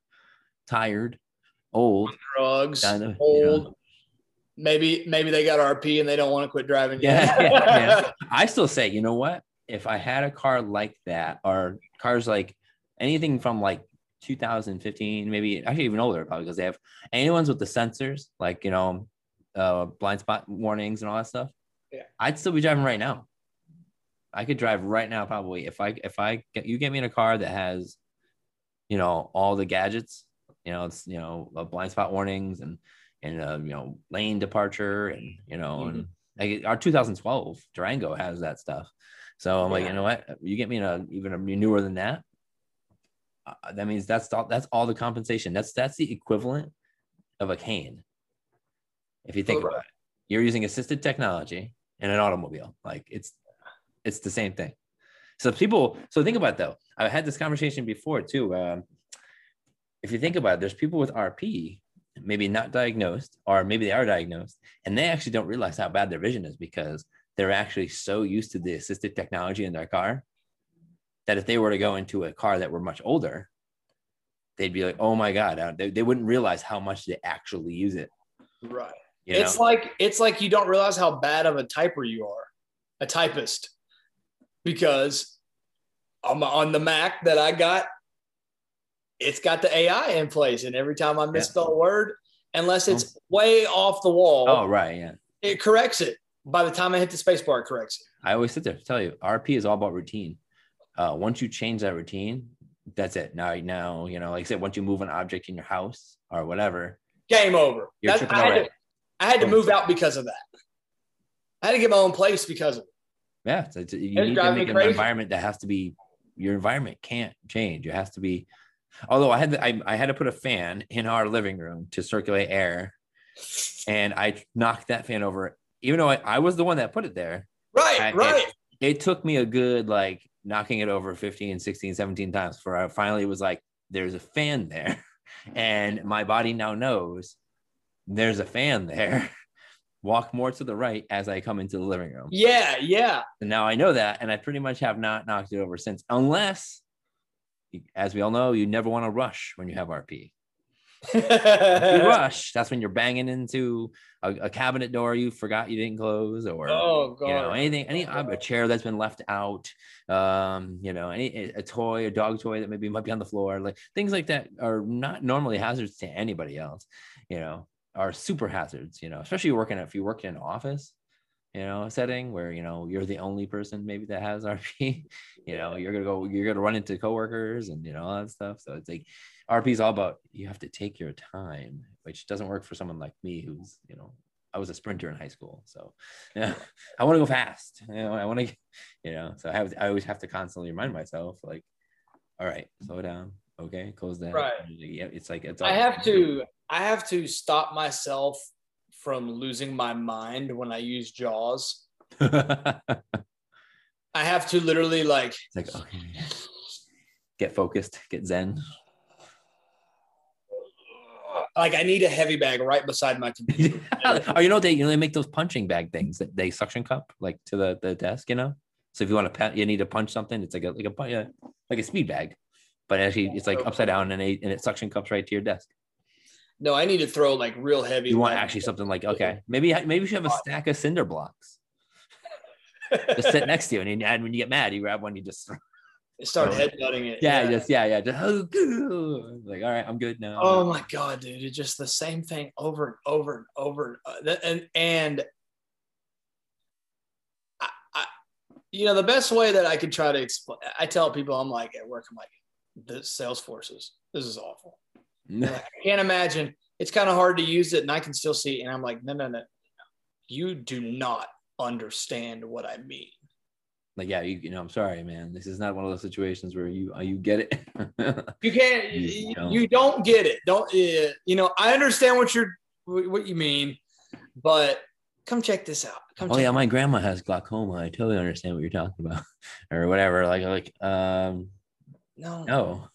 tired, old. drugs, Kind of, old. yeah. Maybe maybe they got RP and they don't want to quit driving. Yeah, yeah, yeah. I still say, you know what? If I had a car like that, or cars like anything from like 2015, maybe actually even older, probably because they have anyone's with the sensors, like you know, uh, blind spot warnings and all that stuff. Yeah. I'd still be driving right now. I could drive right now, probably if I if I get you get me in a car that has, you know, all the gadgets. You know, it's you know, uh, blind spot warnings and and uh, you know, lane departure and you know, and like our 2012 Durango has that stuff. So I'm like, you know what? You get me in a even a newer than that. Uh, that means that's all. That's all the compensation. That's that's the equivalent of a cane. If you think Oh, about it, you're using assisted technology in an automobile. Like it's it's the same thing. So people. So think about it, though. I had this conversation before too. Um, if you think about it, there's people with RP maybe not diagnosed, or maybe they are diagnosed, and they actually don't realize how bad their vision is because they're actually so used to the assisted technology in their car that if they were to go into a car that were much older, they'd be like, "Oh my god!" uh, They, they wouldn't realize how much they actually use it. right. You know? It's like it's like you don't realize how bad of a typer you are, a typist, because on, my, on the Mac that I got, it's got the AI in place, and every time I misspell a word, unless it's way off the wall, oh right, yeah. it corrects it. By the time I hit the space bar, it corrects it. I always sit there to tell you, RP is all about routine. Uh, once you change that routine, that's it. Now, now, you know, like I said, once you move an object in your house or whatever, Game over. You're That's- tripping I, had to, I had to move out because of that. I had to get my own place because of it. yeah, it's, it's, you It's need to make an environment that has to be your environment can't change. It has to be. Although I had to, I, I had to put a fan in our living room to circulate air, and I knocked that fan over. Even though I, I was the one that put it there, Right, I- right. it took me a good like knocking it over 15 16 17 times for I finally was like there's a fan there and my body now knows there's a fan there walk more to the right as i come into the living room yeah, yeah. and now i know that and i pretty much have not knocked it over since unless as we all know you never want to rush when you have rp you rush, that's when you're banging into a, a cabinet door you forgot you didn't close, or oh god. you know anything, any a chair that's been left out, um, you know, any a toy, a dog toy that maybe might be on the floor, like things like that are not normally hazards to anybody else, you know, are super hazards, you know, especially working if you work in an office, you know, setting where you know you're the only person maybe that has RP, you know, you're gonna go, you're gonna run into coworkers and you know all that stuff. So it's like RP is all about you have to take your time, which doesn't work for someone like me who's, you know, I was a sprinter in high school. So yeah, I want to go fast. You know, I want to, you know, so I have I always have to constantly remind myself, like, all right, slow down. Okay, close that. Right. Yeah, it's like it's I have to I have to stop myself from losing my mind when I use JAWS. I have to literally like like okay. Get focused, get zen. like I need a heavy bag right beside my computer. oh, you know they you know they make those punching bag things that they suction cup like to the, the desk, you know. So if you want to you need to punch something. It's like a like a like a speed bag, but actually it's like upside down and it, and it suction cups right to your desk. No, I need to throw like real heavy. You want actually something like okay, maybe maybe you should have a stack of cinder blocks just sit next to you, and, and when you get mad, you grab one, you just start Oh. headbutting it. yeah, just yeah, yeah, just like all right, I'm good now. Oh my god, dude! It's just the same thing over and over and over. Uh, and and I, I, you know, the best way that I could try to explain, I tell people, I'm like at work, I'm like, the Salesforce is this is awful. Like, I can't imagine. It's kind of hard to use it, and I can still see it. And I'm like, no, no, no, you do not understand what I mean. like yeah, you, you know, I'm sorry, man. This is not one of those situations where you uh, you get it. You can't. You You, don't. you don't get it. Don't. Uh, you know. I understand what you're what you mean, but come check this out. Come oh yeah, my grandma has glaucoma. I totally understand what you're talking about, or whatever. Like like um No, no.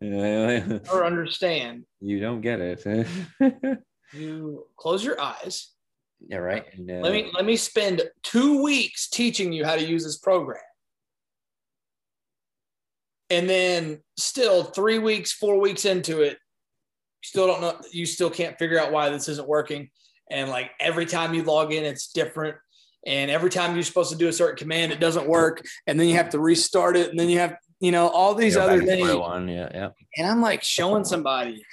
Or understand. you don't get it. You close your eyes. yeah, right. And, uh, Let me let me spend two weeks teaching you how to use this program. And then still three weeks, four weeks into it, still don't know, you still can't figure out why this isn't working. And like every time you log in, it's different. And every time you're supposed to do a certain command, it doesn't work. And then you have to restart it. And then you have, you know, all these other things. one. Yeah, yeah. And I'm like showing somebody,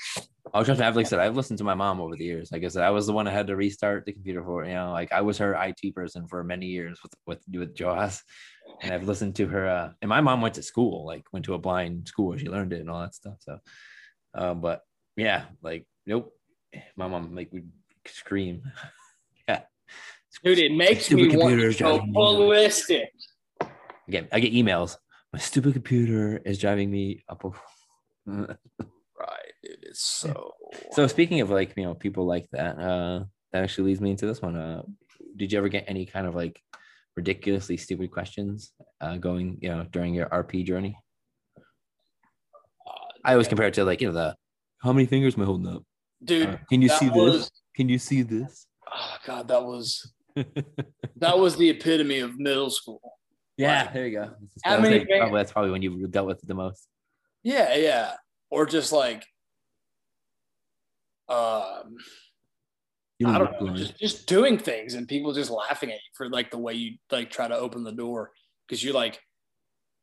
I was just I've like I said, I've listened to my mom over the years. Like I said, I was the one that had to restart the computer for you know, like I was her IT person for many years with with with JAWS. And I've listened to her uh and my mom went to school, like went to a blind school where she learned it and all that stuff. So um, but yeah, like nope. My mom like would scream. yeah. dude, it makes Stupid me want to go ballistic. Get I get emails. My stupid computer is driving me up. a-" Right, dude. It's so. So speaking of like you know people like that, uh, that actually leads me into this one. Uh, did you ever get any kind of like ridiculously stupid questions uh, going you know during your RP journey? I always compare it to like you know the how many fingers am I holding up? dude. Uh, can you see was, this? Can you see this? Oh God, that was that was the epitome of middle school. Yeah, there you go. How many like, probably, that's probably when you dealt with it the most. Yeah, yeah. Or just like, um, You I don't know, just just doing things and people just laughing at you for like the way you like try to open the door because you like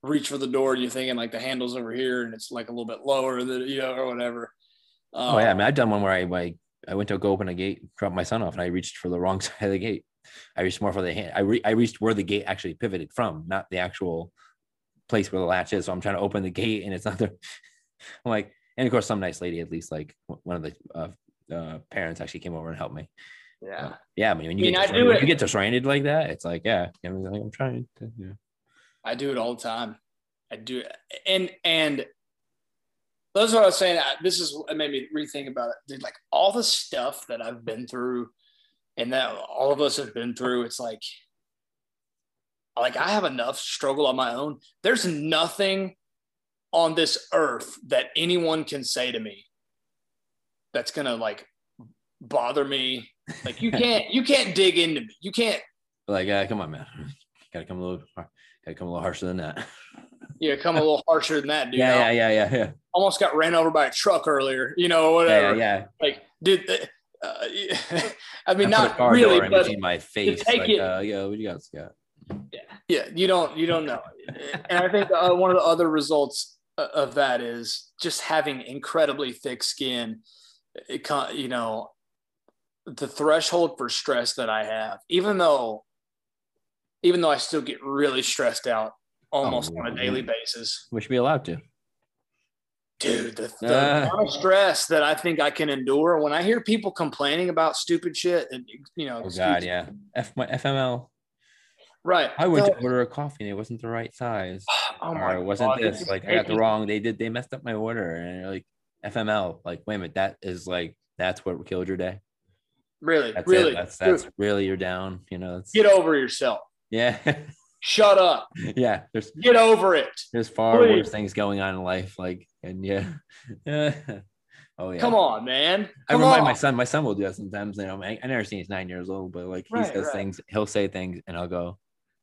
reach for the door and you're thinking like the handle's over here and it's like a little bit lower than you know or whatever. Oh yeah, I Um, mean, I've done one where I, I I went to go open a gate, dropped my son off, and I reached for the wrong side of the gate. I reached more for the hand. I re- I reached where the gate actually pivoted from, not the actual place where the latch is. So I'm trying to open the gate, and it's not there. I'm like, and of course, some nice lady, at least like one of the uh, uh, parents, actually came over and helped me. yeah. Yeah, I mean, when you I mean, get do when you get disoriented like that, it's like, yeah, I'm, like, I'm trying to. Yeah. I do it all the time. I do it. And and that's what I was saying. I- This is what made me rethink about it. Dude, like all the stuff that I've been through and that all of us have been through, it's like like I have enough struggle on my own. There's nothing on this earth that anyone can say to me that's gonna like bother me. Like you can't you can't dig into me. You can't Like, uh, come on, man, gotta come a little, gotta come a little harsher than that. Yeah, come a little harsher than that, dude. yeah, yeah, yeah, yeah, yeah, Almost got ran over by a truck earlier, you know, whatever. yeah, yeah. Like, dude, uh, I mean, I not car really, door but between my face. take Like, it- uh, yo, what you got, Scott? yeah, you don't, you don't know. and I think uh, one of the other results of that is just having incredibly thick skin. It, you know, the threshold for stress that I have, even though, even though I still get really stressed out almost Oh, on a daily basis, We should be allowed to. Dude, the, the Ah. amount of stress that I think I can endure when I hear people complaining about stupid shit, and you know, Oh God, yeah. F my FML. right? I went No, to order a coffee and it wasn't the right size. oh or my it wasn't God, this. Like I got the wrong. They did. They messed up my order and you're like FML. Like wait a minute, that is like that's what killed your day. Really, That's really, it. That's dude, that's really you're down. You know. Get over yourself. yeah, Shut up. yeah. There's Get over it. there's far Please. worse things going on in life. Like and yeah. Oh yeah. Come on, man. Come I remind on. my son. My son will do that sometimes. You know, I, I never seen he's nine years old, but like he Right, says right. things. He'll say things, and I'll go.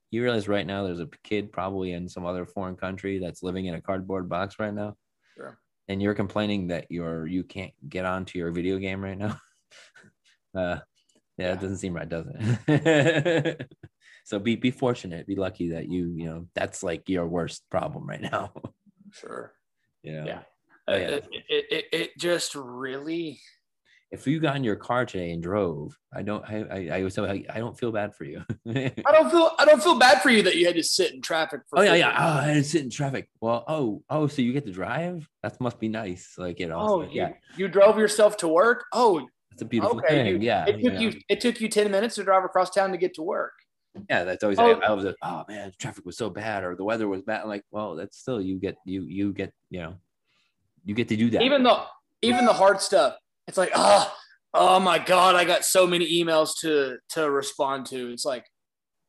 You realize right now there's a kid probably in some other foreign country that's living in a cardboard box right now. Sure. And you're complaining that you're you can't get onto your video game right now. uh, yeah, Yeah. it doesn't seem right, does it? so be be fortunate, be lucky that you you know that's like your worst problem right now. Sure. You know? Yeah. Oh, yeah. It, it, it, it just really. if you got in your car today and drove, I don't, I, I, I was, I, I don't feel bad for you. oh I don't feel. I don't feel bad for you that you had to sit in traffic. For oh, yeah, 50 yeah. Oh, I had to sit in traffic. Well, oh, oh, so you get to drive? That must be nice. Like you know, Oh, yeah, you, you drove yourself to work. Oh, it's a beautiful okay. thing. you- yeah, It took yeah. you. It took you ten minutes to drive across town to get to work. Yeah, that's always. Oh. I, I was like, oh man, traffic was so bad, or the weather was bad. I'm like, well, that's still you get you you get you know, you get to do that. Even though, even the hard stuff, it's like, oh, oh my god, I got so many emails to to respond to. It's like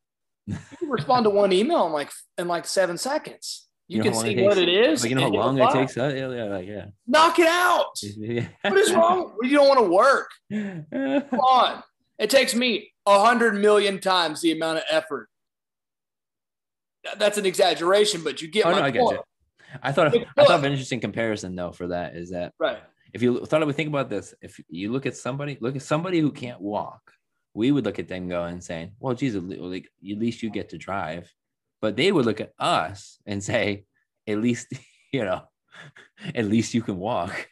you respond to one email in like in like seven seconds. You, know can see it what it is. Like, you know how long it takes? Uh, yeah, yeah, like, yeah. Knock it out. What is wrong? You don't want to work. Come on. It takes me a hundred million times the amount of effort. That's an exaggeration, but you get Oh my no, I get point. you. I thought I thought of an interesting comparison though for that is that Right. if you thought I would think about this, if you look at somebody, look at somebody who can't walk, we would look at them going and saying, "Well, geez, like at least you get to drive," but they would look at us and say, "At least you know, at least you can walk."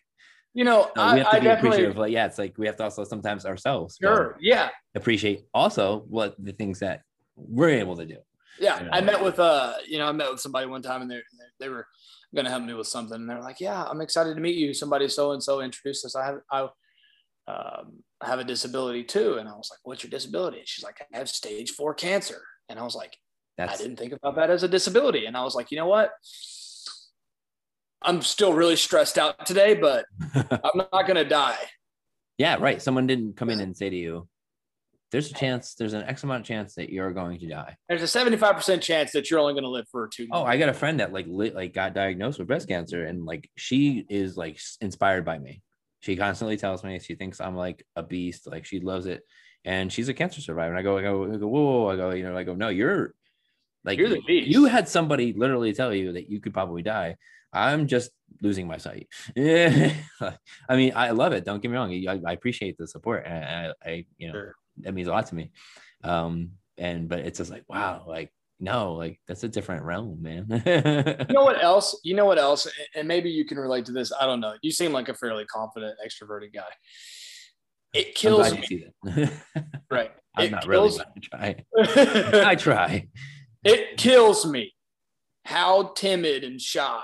You know, So I, we have to I be definitely appreciative. Like, yeah, it's like we have to also sometimes ourselves sure. Yeah. appreciate also what the things that we're able to do. Yeah. You I met with uh, you know, I met with somebody one time and they they were gonna help me with something. And they're like, Yeah, I'm excited to meet you. Somebody so and so introduced us. I have I um, have a disability too. And I was like, What's your disability? And she's like, I have stage four cancer. And I was like, I didn't think about that as a disability. And I was like, you know what? I'm still really stressed out today, but I'm not going to die. yeah, right. Someone didn't come in and say to you, "There's a chance. There's an X amount of chance that you're going to die." There's a 75% chance that you're only going to live for two. Oh, I got a friend that like lit, like got diagnosed with breast cancer, and like she is like inspired by me. She constantly tells me she thinks I'm like a beast, like she loves it, and she's a cancer survivor. And I go, I go, I go, whoa, whoa, whoa. I go, you know, I go, no, you're like You're the beast. you had somebody literally tell you that you could probably die. I'm just losing my sight. Yeah, I mean, I love it. Don't get me wrong. I, I appreciate the support, and I, I you know, Sure. that means a lot to me. Um, and but it's just like, wow, like no, like that's a different realm, man. You know what else? You know what else? And maybe you can relate to this. I don't know. You seem like a fairly confident, extroverted guy. It kills me. Right. I'm It not really. kills, I try. I try. it kills me how timid and shy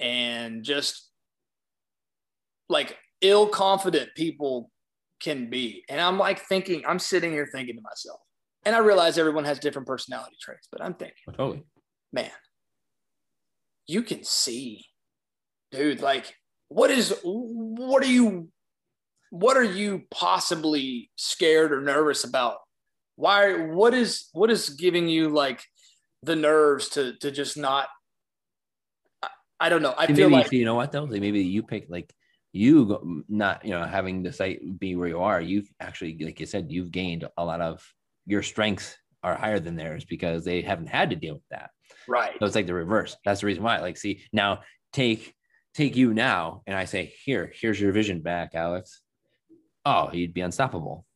and just like ill confident people can be. And I'm like thinking, I'm sitting here thinking to myself, and I realize everyone has different personality traits, but I'm thinking, oh, Totally. man, you can see, dude, like, what is, what are you, what are you possibly scared or nervous about? Why, what is, what is giving you like the nerves to, to just not, I, don't know. I See, feel maybe like, you know what though? Like, maybe you pick like you go, not you know having the sight be where you are. You've actually, like you said, you've gained a lot of your strengths are higher than theirs because they haven't had to deal with that. Right. So it's like the reverse. That's the reason why. Like, see, now take take you now, and I say, here, here's your vision back, Alex. Oh, you'd be unstoppable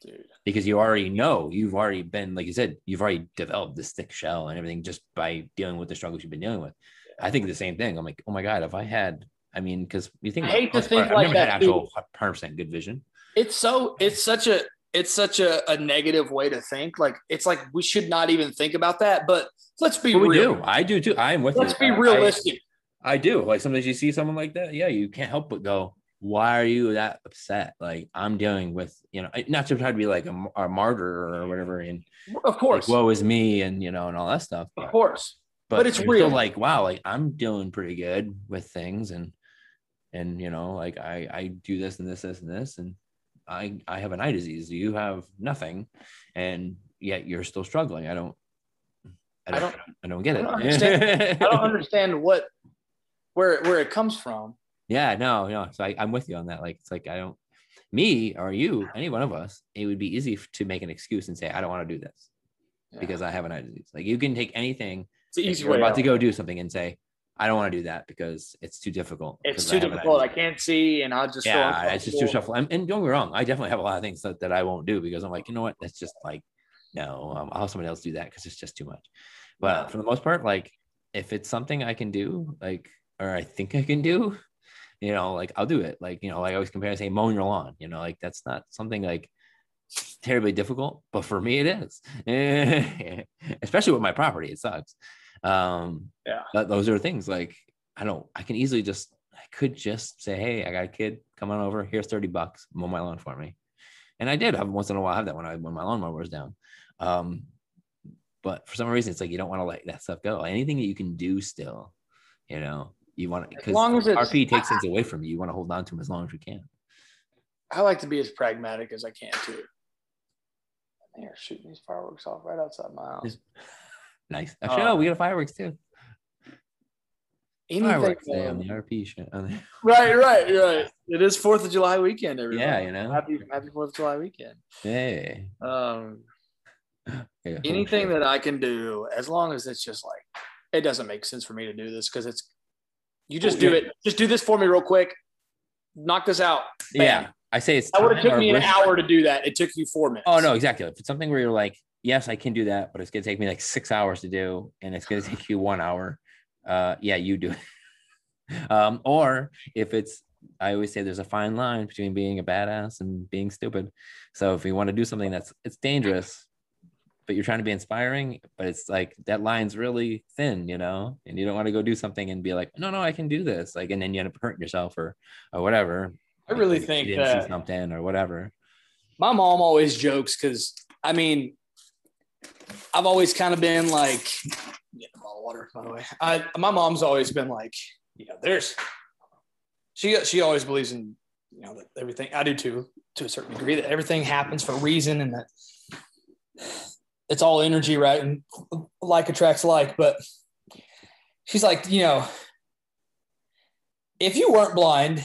Dude. because you already know you've already been, like you said, you've already developed this thick shell and everything just by dealing with the struggles you've been dealing with. I think the same thing. I'm like, oh my god, if I had, I mean, because you think I hate to think part, I've like never that, had actual 100 percent good vision. It's so it's such a it's such a, a negative way to think. Like it's like we should not even think about that. But let's be But we real. do. I do too. I'm with Let's you. be realistic. I, I do. Like sometimes you see someone like that. Yeah, you can't help but go, why are you that upset? Like I'm dealing with, you know, not to try to be like a martyr or whatever, and of course. like, woe is me, and you know, and all that stuff. of course. But, but it's real. Like, wow, like I'm doing pretty good with things, and and you know, like I I do this and this this and this, and I I have an eye disease. You have nothing, and yet you're still struggling. I don't. I I don't, I don't get I it. don't understand- I don't understand what where where it comes from. Yeah, no, no. So I, I'm with you on that. Like, it's like I don't, me or you, any one of us, it would be easy to make an excuse and say, I don't want to do this because I have an eye disease. Like, you can take anything. It's if easy you're way. about out. to go do something and say, I don't want to do that because it's too difficult. It's too I an difficult. I can't see, and I'll just Yeah, it's just too shuffle. And, and don't get me wrong, I definitely have a lot of things that, that I won't do because I'm like, you know what? That's just like, no, um, I'll have somebody else do that because it's just too much. But for the most part, like if it's something I can do, like, or I think I can do, you know, like I'll do it. Like, you know, like I always compare, say, mowing your lawn, you know, like that's not something like terribly difficult, but for me it is, especially with my property, it sucks. Um, Yeah. but those are things like I don't, I can easily just, I could just say, Hey, I got a kid, come on over. Here's 30 bucks, mow my lawn for me. And I did have once in a while I have that when I, when my lawnmower was down. Um, but for some reason, it's like, you don't want to let that stuff go. Anything that you can do still, you know, you want to, because long as RP takes things away from you. You want to hold on to them as long as you can. I like to be as pragmatic as I can too. They're shooting these fireworks off right outside my house. Nice. Actually, Uh, oh, we got fireworks too. Anything, Fireworks day on the RP show. on the- right, right, right. It is Fourth of July weekend, everybody. Yeah, you know. Happy Happy Fourth of July weekend. Hey. Um, Yeah, anything that I can do, as long as it's just like it doesn't make sense for me to do this because it's you just Oh, do yeah. it. Just do this for me real quick. Knock this out. Bam. Yeah. I say it's That would have took me an risk- hour to do that. It took you four minutes. Oh no, exactly. If it's something where you're like, yes, I can do that, but it's gonna take me like six hours to do, and it's gonna take you one hour. Uh, yeah, you do um, or if it's, I always say there's a fine line between being a badass and being stupid. So if you want to do something that's it's dangerous, but you're trying to be inspiring, but it's like that line's really thin, you know, and you don't want to go do something and be like, no, no, I can do this, like, and then you end up hurting yourself or or whatever. I really think didn't see something or whatever. my mom always jokes because I mean, I've always kind of been like, get a bottle of water, by the way. I, my mom's always been like, you know, there's, she she always believes in, you know, that everything. I do too, to a certain degree, that everything happens for a reason and that it's all energy, right? And like attracts like. But she's like, you know, if you weren't blind,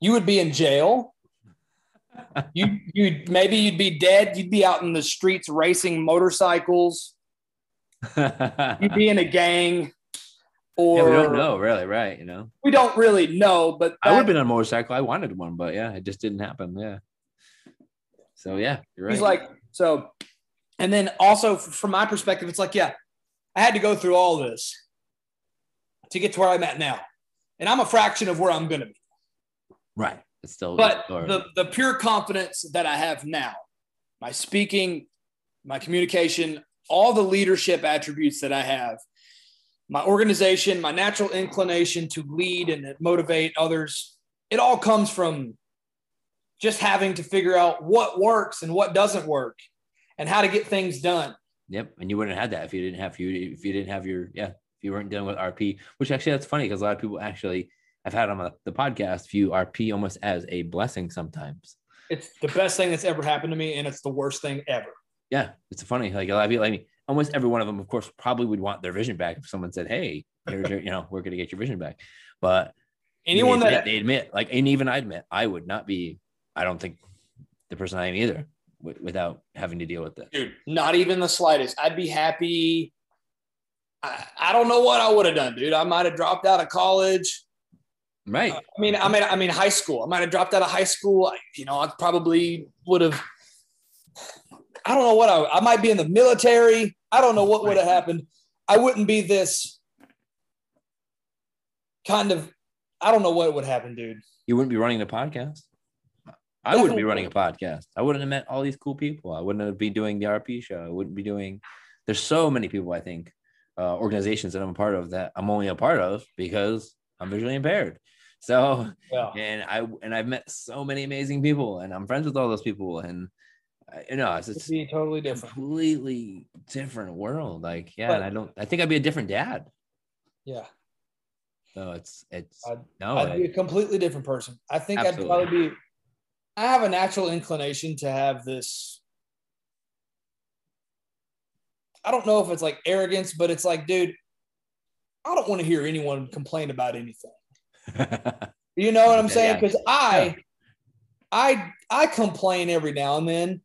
you would be in jail you you maybe you'd be dead. You'd be out in the streets racing motorcycles. You'd be in a gang, or yeah, we don't know, really, right? You know, We don't really know, but I would have been on a motorcycle. I wanted one, but yeah, it just didn't happen. Yeah. So yeah, you're right. he's like so. And then also from my perspective, it's like yeah, I had to go through all this to get to where I'm at now, and I'm a fraction of where I'm going to be. Right. It's still, But the the pure confidence that I have now, my speaking, my communication, all the leadership attributes that I have, my organization, my natural inclination to lead and motivate others, it all comes from just having to figure out what works and what doesn't work and how to get things done. yep. And you wouldn't have had that if you didn't have you if you didn't have your yeah if you weren't dealing with RP. Which actually that's funny because a lot of people actually I've had on the, podcast view RP almost as a blessing sometimes. It's the best thing that's ever happened to me, and it's the worst thing ever. Yeah, it's funny. Like a lot of people, I mean, almost every one of them, of course, probably would want their vision back if someone said, "Hey, here's your, you know, we're going to get your vision back." But Anyone they admit, that they admit, like, and even I admit, I would not be. I don't think the person I am either, w- without having to deal with this. dude, not even the slightest. I'd be happy I, I don't know what I would have done, dude. I might have dropped out of college. Right. I mean, I mean, I mean, high school. I might have dropped out of high school. I- You know, I probably would have. I don't know what I. I might be in the military. I don't know what would have happened. I wouldn't be this kind of. I don't know what would happen, dude. you wouldn't be running the podcast. I wouldn't be running a podcast. I wouldn't have met all these cool people. I wouldn't have be doing the RP show. I wouldn't be doing. There's so many people. I think uh, organizations that I'm a part of that I'm only a part of because I'm visually impaired. So Yeah. and I and I've met so many amazing people, and I'm friends with all those people, and uh, you know it's It'd be totally different. completely different world. Like yeah, But- and I don't. I think I'd be a different dad. Yeah. So it's it's I'd- no. I'd be a completely different person. I think I'd probably be. I have a natural inclination to have this. I don't know if it's like arrogance, but it's like, dude, I don't want to hear anyone complain about anything. You know what I'm saying? Because I, I, I complain every now and then.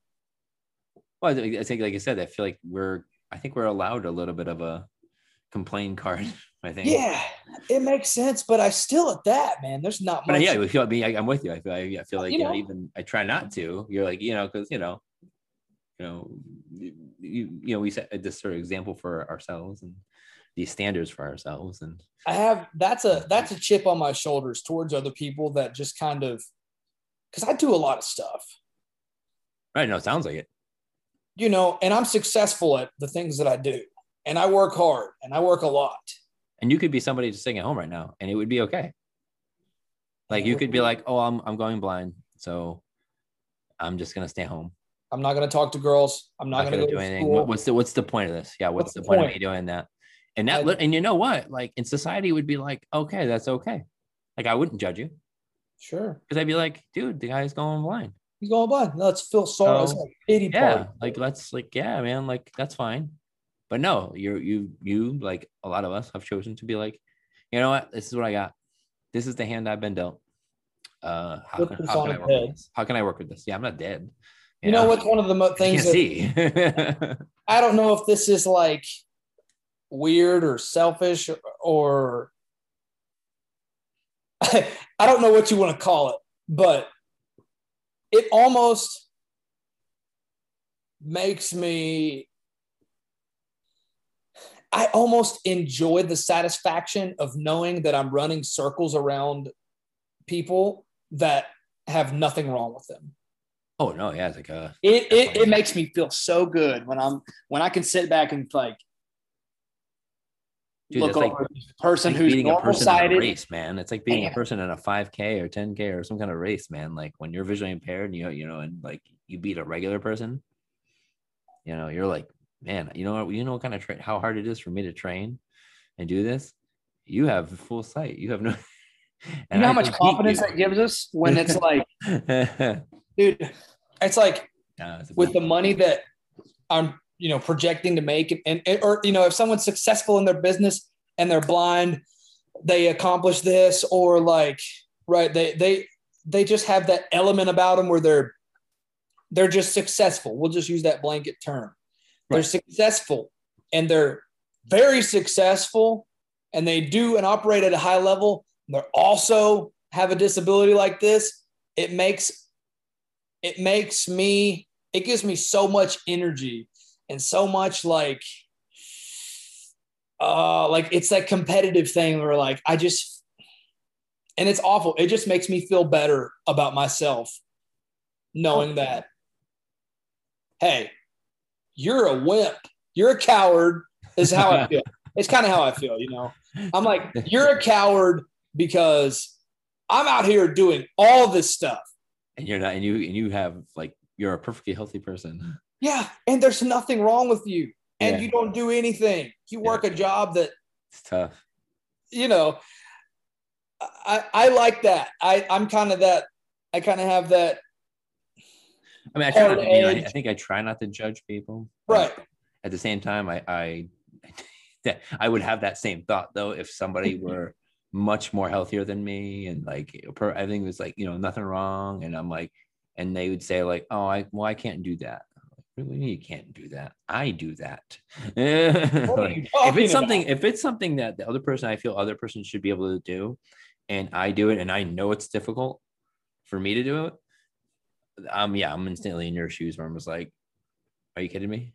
Well, I think, like I said, I feel like we're, I think we're allowed a little bit of a complain card. I think. Yeah, it makes sense, but I still at that man. There's not But much. yeah, we feel. I mean, I, I'm with you. I feel. I, I feel like You you know, know. even I try not to. You're like, you know, because you know, you know, you, you you know, we set this sort of example for ourselves and these standards for ourselves, and I have that's a that's a chip on my shoulders towards other people that just kind of because I do a lot of stuff, right. No, it sounds like it. you know, and I'm successful at the things that I do, and I work hard and I work a lot. And you could be somebody just sitting at home right now, and it would be okay. Like you could be like, oh, I'm I'm going blind, so I'm just gonna stay home. I'm not going to talk to girls. I'm not, not going gonna do anything. school. What's the what's the point of this? Yeah, what's, What's the, the point, of me doing that? And that I- and you know what? Like in society would be like, okay, that's okay. Like I wouldn't judge you sure, because I'd be like, dude, the guy's going blind. he's going blind. Let's feel sorry. Like pity Yeah, party. like let's like yeah, man, like that's fine. But no, you're you you like a lot of us have chosen to be like, you know what? This is what I got. This is the hand I've been dealt. Uh, how can, how can I work with head. this? How can I work with this? Yeah, I'm not dead. You know what's one of the mo- things that see. I don't know if this is like weird or selfish or I don't know what you want to call it, but it almost makes me I almost enjoy the satisfaction of knowing that I'm running circles around people that have nothing wrong with them. oh no, yeah, like a It, it it makes me feel so good when I'm when I can sit back and like Dude, look like- over person like who's beating a person in a race, man. It's like beating a person in a 5K or 10K or some kind of race, man. Like when you're visually impaired and you you know, and like you beat a regular person, you know, you're like, man, you know what, you know what kind of tra- how hard it is for me to train and do this. You have full sight. You have no. You know how I much confidence that gives us when it's like, dude, it's like it's with the money that I'm, you know, projecting to make, and, and or you know, if someone's successful in their business and they're blind, they accomplish this, or like, right, they they they just have that element about them where they're they're just successful. We'll just use that blanket term. They're successful, and they're very successful, and they do and operate at a high level. They also have a disability like this. It makes it makes me it gives me so much energy and so much like uh like it's that competitive thing where like I just and it's awful. It just makes me feel better about myself knowing that hey, you're a wimp. You're a coward is how I feel. It's kind of how I feel, you know. I'm like, you're a coward because I'm out here doing all this stuff. and you're not, and you and you have like you're a perfectly healthy person. Yeah, and there's nothing wrong with you, and Yeah. you don't do anything. You work a job that It's tough. you know. I I like that. I I'm kind of that. I kind of have that. I mean, I try not to, you know, I. Think I try not to judge people. Right. At the same time, I, I, that I would have that same thought though if somebody were much more healthier than me and like per, everything was like you know nothing wrong, and I'm like, and they would say like, oh, I well I can't do that. You can't do that? I do that. Like, if it's something, about? if it's something that the other person, I feel other person should be able to do, and I do it, and I know it's difficult for me to do it. Um, yeah, I'm instantly in your shoes where I'm just like, are you kidding me?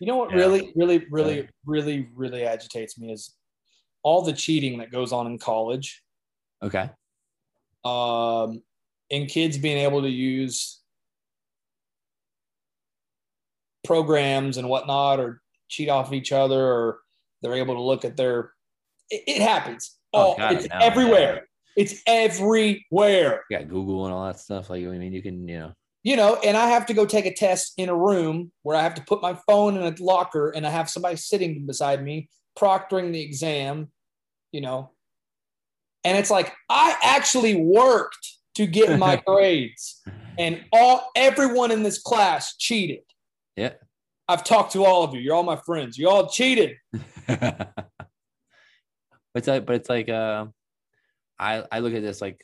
You know what Yeah. really, really, really, really, really agitates me is all the cheating that goes on in college, Okay. um, and kids being able to use programs and whatnot, or cheat off of each other, or they're able to look at their. It, it happens. Oh, Oh, God, it's no, everywhere. It's everywhere. You got Google and all that stuff. Like, I mean, you can, you know, you know, and I have to go take a test in a room where I have to put my phone in a locker and I have somebody sitting beside me proctoring the exam, you know. And it's like I actually worked to get my grades and all everyone in this class cheated. Yeah. I've talked to all of you. You're all my friends. You all cheated. it's like, but it's like, uh, I I look at this like,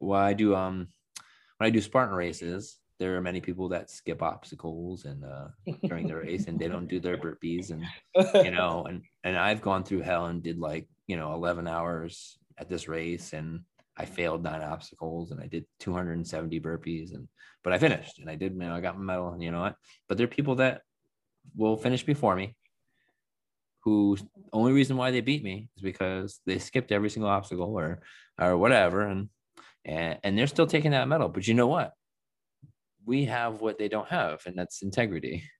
well, I do um, when I do Spartan races, there are many people that skip obstacles and uh during the race and they don't do their burpees and you know and and I've gone through hell and did like you know 11 hours at this race and I failed nine obstacles and I did 270 burpees and but I finished and I did you know I got my medal and you know what? But there are people that will finish before me who only reason why they beat me is because they skipped every single obstacle or or whatever and and, and they're still taking that medal. But you know what? We have what they don't have and that's integrity.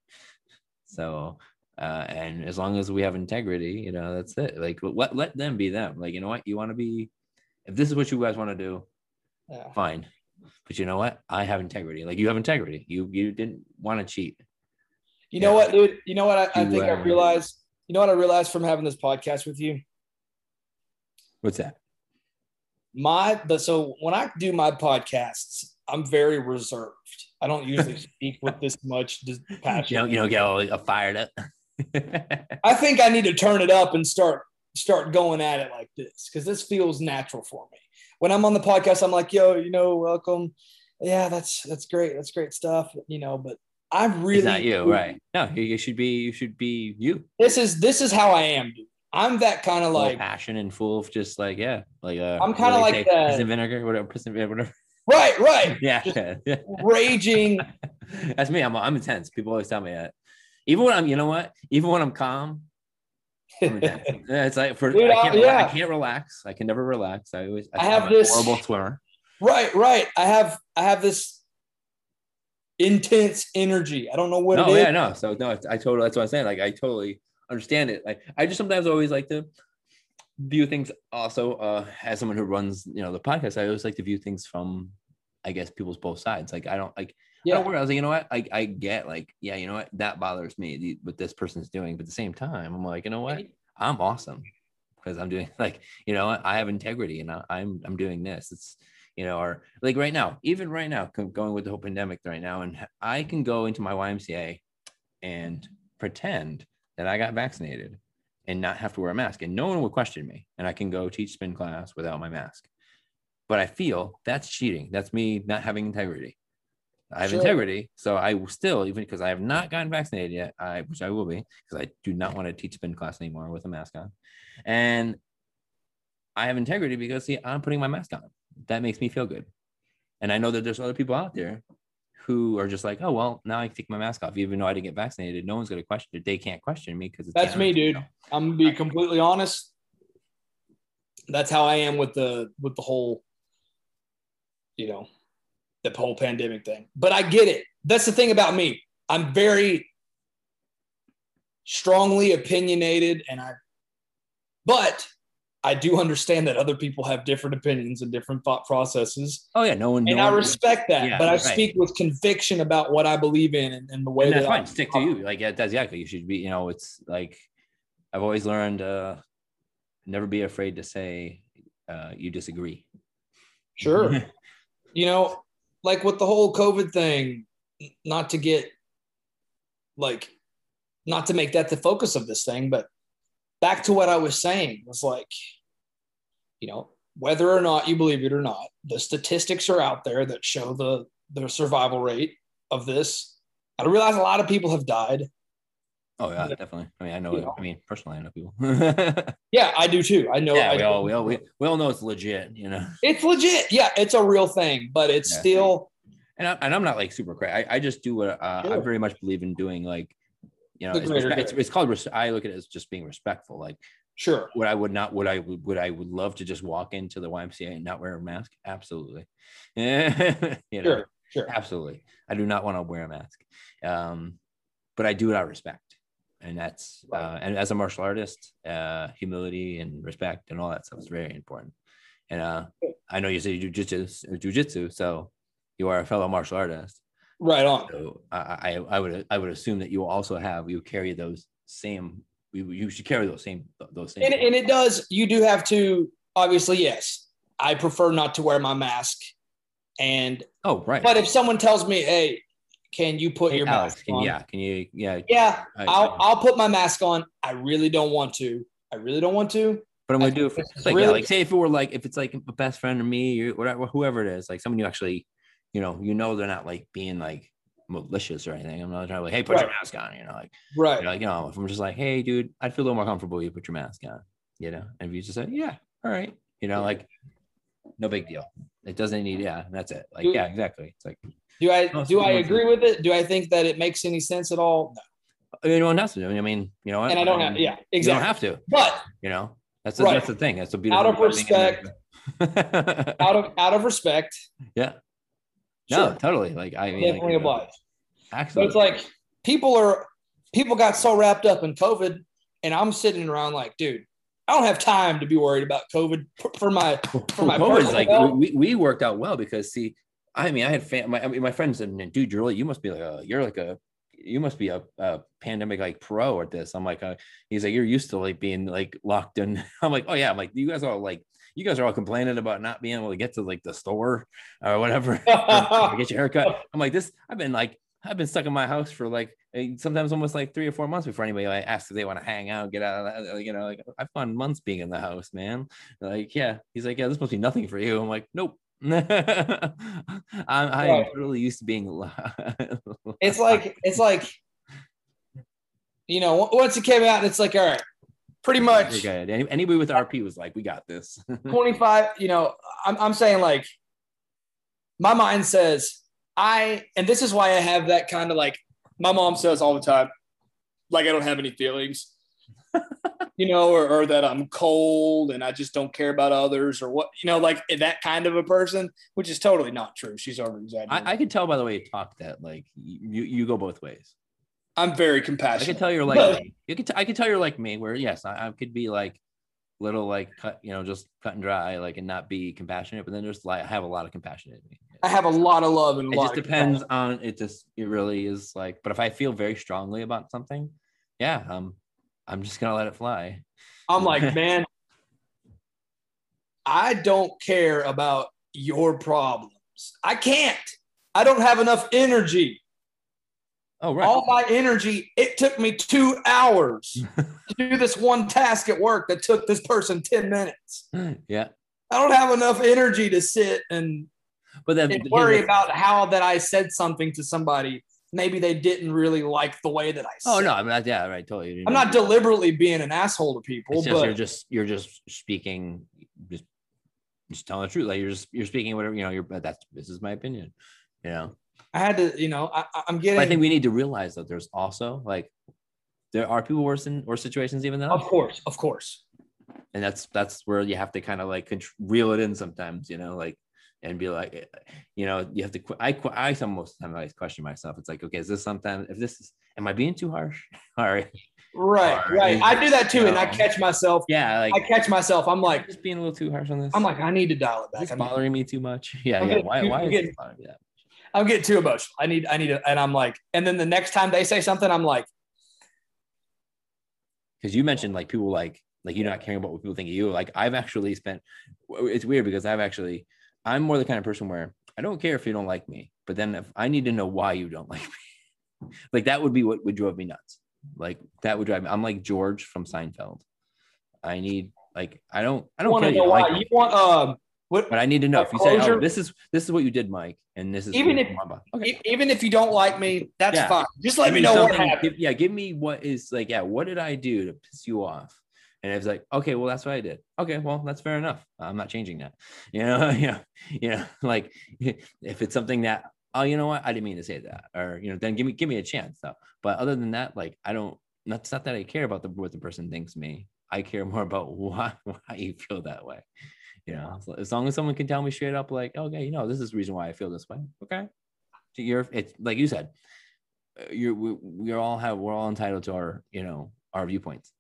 So uh, and as long as we have integrity you know that's it. Like let, let them be them. Like you know what? You want to be if this is what you guys want to do Yeah. fine but you know what i have integrity like you have integrity you you didn't want to cheat You know what, dude? You know what I, I think I uh, realized? You know what I realized from having this podcast with you? what's that my but so when I do my podcasts, I'm very reserved. I don't usually speak with this much passion. you know you know get all uh, fired up I think I need to turn it up and start start going at it like this because this feels natural for me. When I'm on the podcast, I'm like, "Yo, you know, welcome. Yeah, that's that's great. That's great stuff. You know, but I really it's not you right no you, should be you should be you This is this is how I am, dude. I'm that kind of like passion and full of just like yeah like uh I'm kinda like say? that- and vinegar whatever vinegar whatever right, right, yeah raging. That's me. I'm I'm intense. People always tell me that. Even when I'm, you know what? Even when I'm calm. Yeah, it's like for Dude, I, can't, I- yeah. I can't relax. I can never relax. I always I have I'm a this- horrible swimmer. Right, right. I have I have this intense energy. I don't know what No, it is. yeah, no. So no, I totally. That's what I'm saying. Like I totally understand it. Like I just sometimes always like to view things. Also, uh, as someone who runs, you know, the podcast, I always like to view things from, I guess, people's both sides. Like I don't like. I Yeah. don't worry. I was like, you know what? I, I get like, yeah, you know what? That bothers me. What this person's doing, but at the same time, I'm like, you know what? I'm awesome because I'm doing like, you know. I have integrity and I, I'm I'm doing this. It's you know, or like right now, even right now, going with the whole pandemic right now, and I can go into my YMCA and pretend that I got vaccinated and not have to wear a mask, and no one will question me, and I can go teach spin class without my mask. But I feel that's cheating. That's me not having integrity. I have Sure. integrity, so I will still, even because I have not gotten vaccinated yet, I which I will be, because I do not want to teach spin class anymore with a mask on, and I have integrity because see, I'm putting my mask on. That makes me feel good, and I know that there's other people out there who are just like, oh well, now I can take my mask off, even though I didn't get vaccinated. No one's gonna question it. They can't question me because That's me, dude. I'm gonna be completely honest. That's how I am with the with the whole, you know, the whole pandemic thing. But I get it. That's the thing about me. I'm very strongly opinionated, and I, but I do understand that other people have different opinions and different thought processes, Oh yeah, no one. and no I one- respect that. Yeah, but I right. speak with conviction about what I believe in and, and the way and that's that fine. I, Stick to you. Like yeah, that's exactly. You should be. You know, it's like I've always learned. uh Never be afraid to say uh you disagree. Sure. you know, like with the whole COVID thing, not to get like, not to make that the focus of this thing, but back to what I was saying was like, you know, whether or not you believe it or not, the statistics are out there that show the the survival rate of this I realize a lot of people have died. Oh yeah, Yeah. definitely. I mean, I know. You know. I mean, personally, I know people. yeah, Yeah, I do too. I know. I we do. all we all we, we all know it's legit, you know. It's legit. Yeah, it's a real thing, but it's Yeah. still And, I, and I'm not like super crazy. I, I just do what uh, I very much believe in doing. Like, you know, it's, it's, it's called. Res- I look at it as just being respectful. Like, sure. would I would not would I would, would I would love to just walk into the YMCA and not wear a mask? Absolutely. you know, Sure. Sure. absolutely. I do not want to wear a mask. Um, but I do it out of respect. And that's Right. uh, and as a martial artist, uh, humility and respect and all that stuff is very important. And uh, I know you say you do jujitsu, jujitsu, so you are a fellow martial artist. Right on. So I, I, I would I would assume that you also have you carry those same you, you should carry those same those same. And, and it does, you do have to, obviously, yes. I prefer not to wear my mask. And, oh right. but if someone tells me, hey, can you put Hey, your Alex, mask can, on? yeah, can you yeah? Yeah, I- I'll, I'll put my mask on. I really don't want to. I really don't want to. But I'm gonna do it for like, yeah, really- like say if it were like if it's like a best friend or me or whatever whoever it is, like someone you actually, you know, you know they're not like being like malicious or anything. I'm not trying to like, hey, put your mask on, you know, like Right. you know, like, you know, if I'm just like, hey, dude, I'd feel a little more comfortable you put your mask on, you know, and if you just say, yeah, all right, you know, like no big deal. It doesn't need, yeah, that's it. Like, Dude. yeah, exactly. It's like Do I No, do I agree with it? Do I think that it makes any sense at all? No. anyone has to. I mean, you know. And I don't have. mean, Yeah, you don't have to. But You know, that's the, Right. that's the thing. That's a beautiful. Out of being out of out of respect, yeah. No, sure, totally. Like I mean, definitely you know, oblige. But Absolutely. it's like people are people got so wrapped up in COVID, and I'm sitting around like, dude, I don't have time to be worried about COVID for, my for my COVID is personal like health. we, we worked out well because see, I mean, I had fam- my I mean, my friends said, dude, you're like you must be like a you're like a you must be a, a pandemic like pro at this. I'm like, uh, he's like, you're used to like being like locked in. I'm like, oh yeah, I'm like, you guys are all like, you guys are all complaining about not being able to get to like the store or whatever, or get your haircut. I'm like, this, I've been like, I've been stuck in my house for like eh, sometimes almost like three or four months before anybody like asks if they want to hang out, get out of that. You know, like I've gone months being in the house, man. Like, yeah, he's like, yeah, this must be nothing for you. I'm like, nope. I'm, I am Right. totally used to being. it's like it's like you know once it came out, it's like all right, pretty much You're good. Anybody with RP was like, we got this. 25 you know I'm, I'm saying like my mind says i and this is why i have that kind of like my mom says all the time like i don't have any feelings you know or, or that i'm cold and i just don't care about others or what you know like that kind of a person which is totally not true she's over exaggerating I, I could tell by the way you talk that like you you go both ways. i'm very compassionate. I could tell you're like But- me. you could t- I could tell you're like me where yes I, I could be like little like cut you know just cut and dry like and not be compassionate but then there's like I have a lot of compassion in me. i have a lot of love and It just depends on it just it really is like but if I feel very strongly about something yeah um I'm just gonna let it fly. I'm like, man, I don't care about your problems. I can't. I don't have enough energy. Oh right. All my energy, it took me two hours to do this one task at work that took this person 10 minutes. yeah. I don't have enough energy to sit and, But then and worry about how that I said something to somebody. Maybe they didn't really like the way that I said. Oh no, I mean yeah, right, totally. I'm not deliberately being an asshole to people, but you're just you're just speaking just just telling the truth. Like you're just you're speaking whatever you know. You're but that's this is my opinion. You know, I had to, you know, I, I'm getting. but I think we need to realize that there's also like there are people worse in worse situations even than Of us, course, of course. and that's that's where you have to kind of like reel it in sometimes. You know, like and be like, eh, you know, you have to. I I most of the time I question myself. It's like, okay, is this sometimes if this is am I being too harsh? All right, Right, Or right. I do that too, you and I catch myself. yeah, like I catch myself. I'm like, just being a little too harsh on this. I'm like, I need to dial it back. this I'm, bothering me too much? Yeah, I'm yeah. getting Why too- why I'm is getting- this bothering me? I'm getting too emotional. I need, I need to, and I'm like, and then the next time they say something, I'm like, because you mentioned like people like like you're not caring about what people think of you. Like I've actually spent. It's weird because I've actually I'm more the kind of person where I don't care if you don't like me, but then if I need to know why you don't like me, like that would be what would drive me nuts. Like that would drive me. I'm like George from Seinfeld. I need like I don't I don't want care to you know don't why? like. You want, um, What, But I need to know if you say, "Oh, this is this is what you did, Mike," and this is Even if- you okay. even if you don't like me, that's Yeah. fine. Just let Give me know what happened. give- yeah, give me what is like, yeah, what did I do to piss you off? And it's like, okay, well, that's what I did. Okay, well, that's fair enough. I'm not changing that. You know, yeah, know, like if it's something that, oh, you know what, I didn't mean to say that, or you know, then give me give me a chance though. But other than that, like, I don't. That's not that I care about the what the person thinks me. I care more about why why you feel that way. You know, so as long as someone can tell me straight up, like, okay, you know, this is the reason why I feel this way. Okay, so you're it's like you said, uh, you're we, we all have we're all entitled to our you know our viewpoints.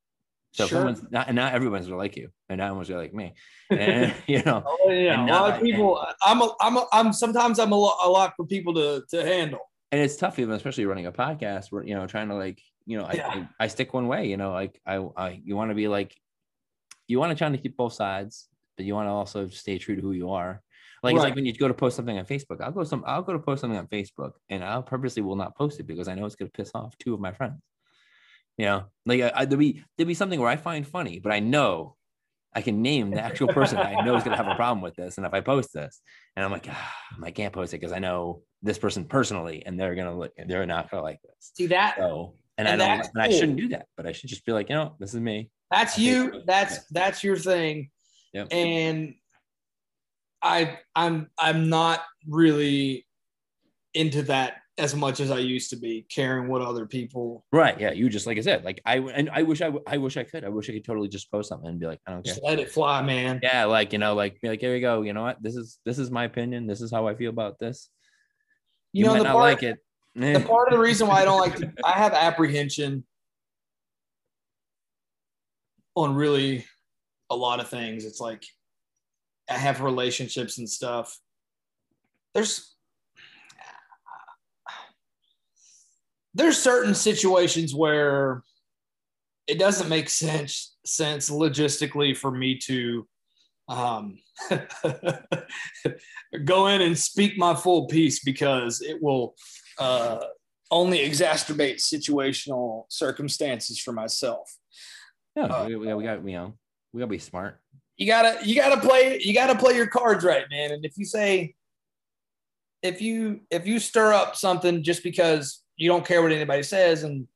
So Sure. not and not everyone's gonna like you, and not everyone's gonna like me, and you know, Oh, yeah, a lot of people. I'm a, I'm a, I'm sometimes I'm a lot, a lot for people to to handle. and it's tough even especially running a podcast where you know trying to like you know I, Yeah. I, I stick one way you know like I, I you want to be like you want to try to keep both sides but you want to also stay true to who you are like it's like when you go to post something on facebook i'll go some i'll go to post something on facebook and i'll purposely will not post it because i know it's going to piss off two of my friends you know like I, I, there'll be there'll be something where i find funny but i know I can name the actual person I know is going to have a problem with this. And if I post this, and I'm like, ah, I can't post it because I know this person personally, and they're gonna look, they're not gonna like this. See that? So, and, And I don't, that's and I shouldn't do that, but I should just be like, you know, this is me. That's I you. That's Yeah. that's your thing. Yep. And I I'm I'm not really into that as much as I used to be, caring what other people Right? Yeah. You just like I said, like I and I wish I, I wish I could. I wish I could totally just post something and be like, I don't care. just let it fly, man. Yeah, like you know, like be like here we go. You know what? This is this is my opinion. This is how I feel about this. You, You, know might not part, like it. the part of the reason why I don't like to, I have apprehension on really a lot of things. It's like I have relationships and stuff. There's there's certain situations where it doesn't make sense sense logistically for me to um, go in and speak my full piece because it will uh, only exacerbate situational circumstances for myself. Yeah, uh, we, we, we got you know we gotta be smart. You gotta you gotta play you gotta play your cards right, man. And if you say if you if you stir up something just because you don't care what anybody says and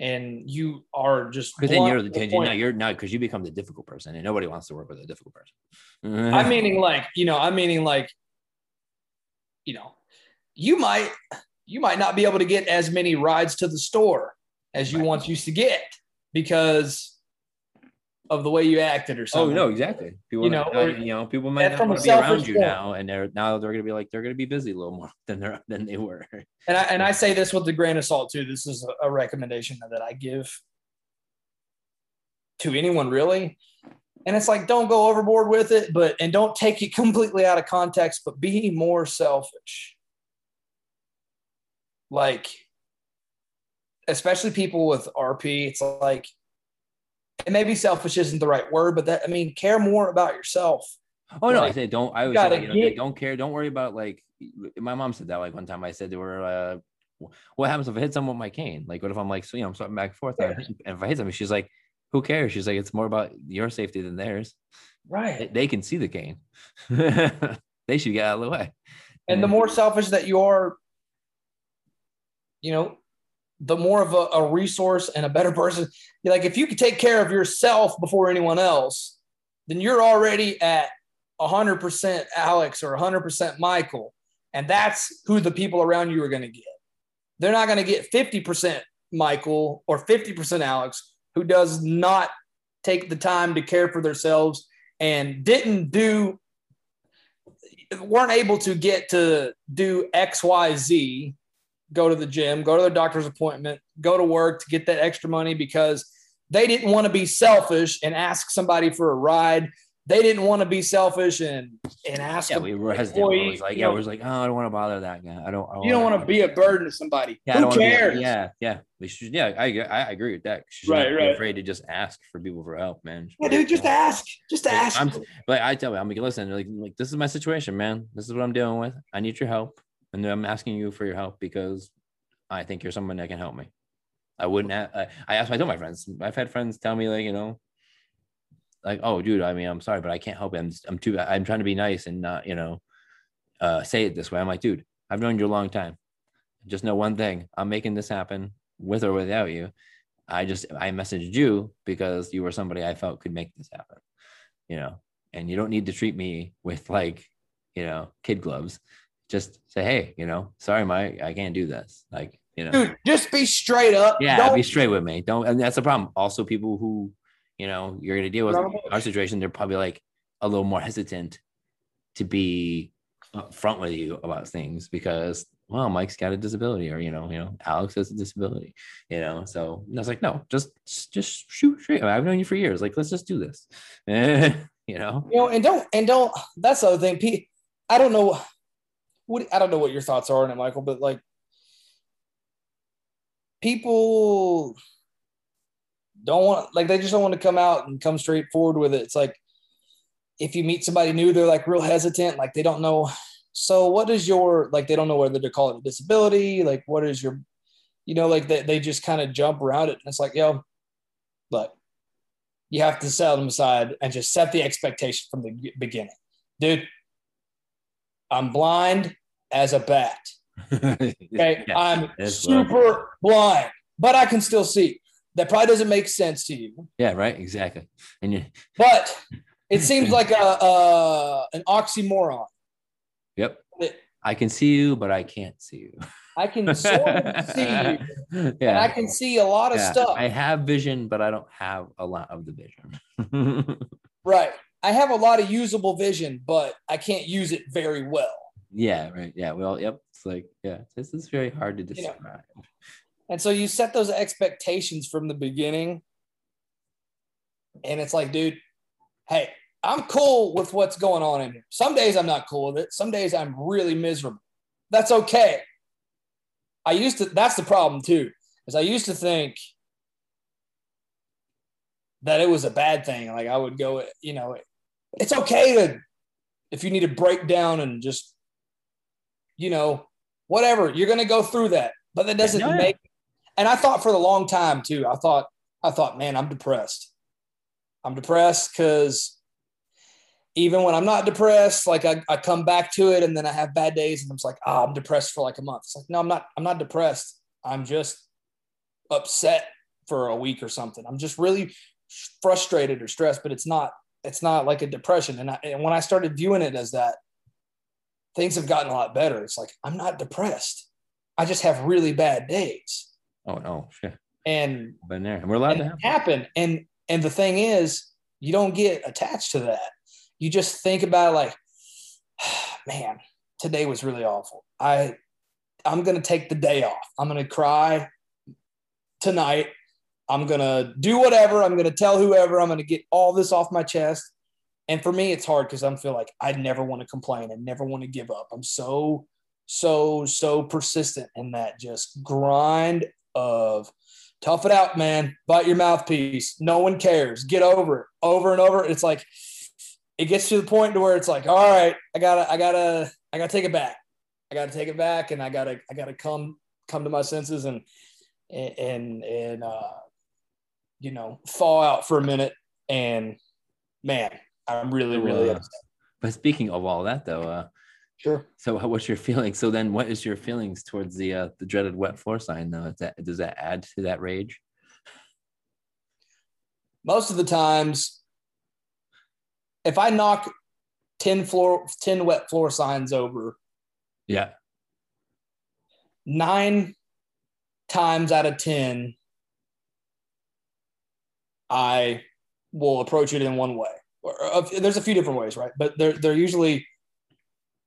and you are just Because then you're the No, you're not because you become the difficult person, and nobody wants to work with a difficult person. I'm meaning like, you know, I'm meaning like, you know, you might you might not be able to get as many rides to the store as you Right. once used to get because of the way you acted or something. Oh no, exactly. People, You know, or- you know, people might not want to be around you now, and they're now they're gonna be like they're gonna be busy a little more than they're than they were. And I and I say this with a grain of salt too. This is a recommendation that I give to anyone really. And it's like don't go overboard with it, but and don't take it completely out of context, but be more selfish. Like especially people with RP, it's like and maybe selfish isn't the right word, but that I mean care more about yourself. Oh no, I say don't. I you say, like, you know, don't care. Don't worry about like. My mom said that like one time. I said to her, uh, "What happens if I hit someone with my cane? Like, what if I'm like, so, you know, I'm swiping back and forth, and and if I hit somebody, she's like, who cares? She's like, it's more about your safety than theirs. Right. they can see the cane. they should get out of the way. and the more selfish that you are you know the more of a, a resource and a better person. You're like if you could take care of yourself before anyone else then you're already at 100% alex or 100% michael. And that's who the people around you are going to get. They're not going to get 50% michael or 50% alex who does not take the time to care for themselves and didn't do weren't able to get to do X, Y, Z, go to the gym, go to their doctor's appointment, go to work to get that extra money because they didn't want to be selfish and ask somebody for a ride. They didn't want to be selfish and and ask. Yeah, a we were hesitant. We was like, yeah, know, we was like, oh, I don't want to bother that guy. I don't. I you don't want to be a burden to somebody. Yeah, Who cares? yeah, yeah. We should. Yeah, I agree- I agree with that. Right, be right. afraid to just ask for people for help, man. Yeah, dude, just ask. Just ask. I'm, but I tell you, I'm like, listen, like, like this is my situation, man. This is what I'm dealing with. I need your help, and I'm asking you for your help because I think you're someone that can help me. I wouldn't. I I asked. I told my friends. I've had friends tell me like, you know, like, oh, dude, I mean, I'm sorry, but I can't help it. I'm, I'm too, I'm trying to be nice and not, you know, uh, say it this way. I'm like, dude, I've known you a long time. Just know one thing: I'm making this happen with or without you. I just, I messaged you because you were somebody I felt could make this happen. You know, and you don't need to treat me with like, you know, kid gloves. Just say, hey, you know, sorry, Mike, I can't do this. Like, you know, Dude, just be straight up. yeah, Don't- be straight with me. Don't, and that's the problem. Also, people who, you know, you're gonna deal with in our situation, they're probably like a little more hesitant to be upfront with you about things because, well, Mike's got a disability, or you know, you know, Alex has a disability, you know. So I was like, no, just just shoot straight. I've known you for years. Like, let's just do this. you know, you know, and don't and don't. That's the other thing. I don't know what I don't know what your thoughts are on it, Michael, but like people don't want like they just don't want to come out and come straight forward with it. It's like if you meet somebody new, they're like real hesitant, like they don't know. So what is your like they don't know whether to call it a disability, like what is your you know, like they, they just kind of jump around it. And it's like, yo, look, you have to set them aside and just set the expectation from the beginning. Dude, I'm blind as a bat. Okay. I'm super blind, but I can still see. That probably doesn't make sense to you, yeah, right, exactly. And you, but it seems like a, a an oxymoron. yep, It- I can see you, but I can't see you. I can sort of see you, and yeah. I can see a lot of Yeah, stuff. I have vision, but I don't have a lot of the vision. right. I have a lot of usable vision, but I can't use it very well. Yeah, right. Yeah. Well, yep. It's like, yeah, this is very hard to You know, describe. And so you set those expectations from the beginning. And it's like, dude, hey, I'm cool with what's going on in here. Some days I'm not cool with it. Some days I'm really miserable. That's okay. I used to, that's the problem too, is I used to think that it was a bad thing. Like I would go, you know, it's okay to, if you need to break down and just, you know, whatever, you're going to go through that. But that doesn't Yeah. make, and I thought for the long time too, I thought, I thought, man, I'm depressed. I'm depressed because even when I'm not depressed, like I, I come back to it and then I have bad days and I'm just like, ah, I'm depressed for like a month. It's like, no, I'm not, I'm not depressed. I'm just upset for a week or something. I'm just really frustrated or stressed, but it's not, it's not like a depression. And, I, and when I started viewing it as that, things have gotten a lot better. It's like, I'm not depressed. I just have really bad days. Oh no, shit. And Been there. And we're allowed and to have happen. And and the thing is, you don't get attached to that. You just think about it like, man, today was really awful. I I'm gonna take the day off. I'm gonna cry tonight. I'm gonna do whatever. I'm gonna tell whoever. I'm gonna get all this off my chest. And for me, it's hard because I'm feel like I never want to complain and never want to give up. I'm so, so, so persistent in that just grind of tough it out, man. Bite your mouthpiece. No one cares. Get over it. Over and over. It's like it gets to the point to where it's like, all right, I gotta, I gotta, I gotta take it back. I gotta take it back, and I gotta, I gotta come, come to my senses and and and uh, you know, fall out for a minute. And man, I'm really, really Uh, upset. But speaking of all that, though, uh, Sure. so what's your feeling? So then, what is your feelings towards the uh, the dreaded wet floor sign? Though, Is that does that add to that rage? most of the times if i knock 10 floor 10 wet floor signs over Yeah, nine times out of 10 i will approach it in one way there's a few different ways right but they're, they're usually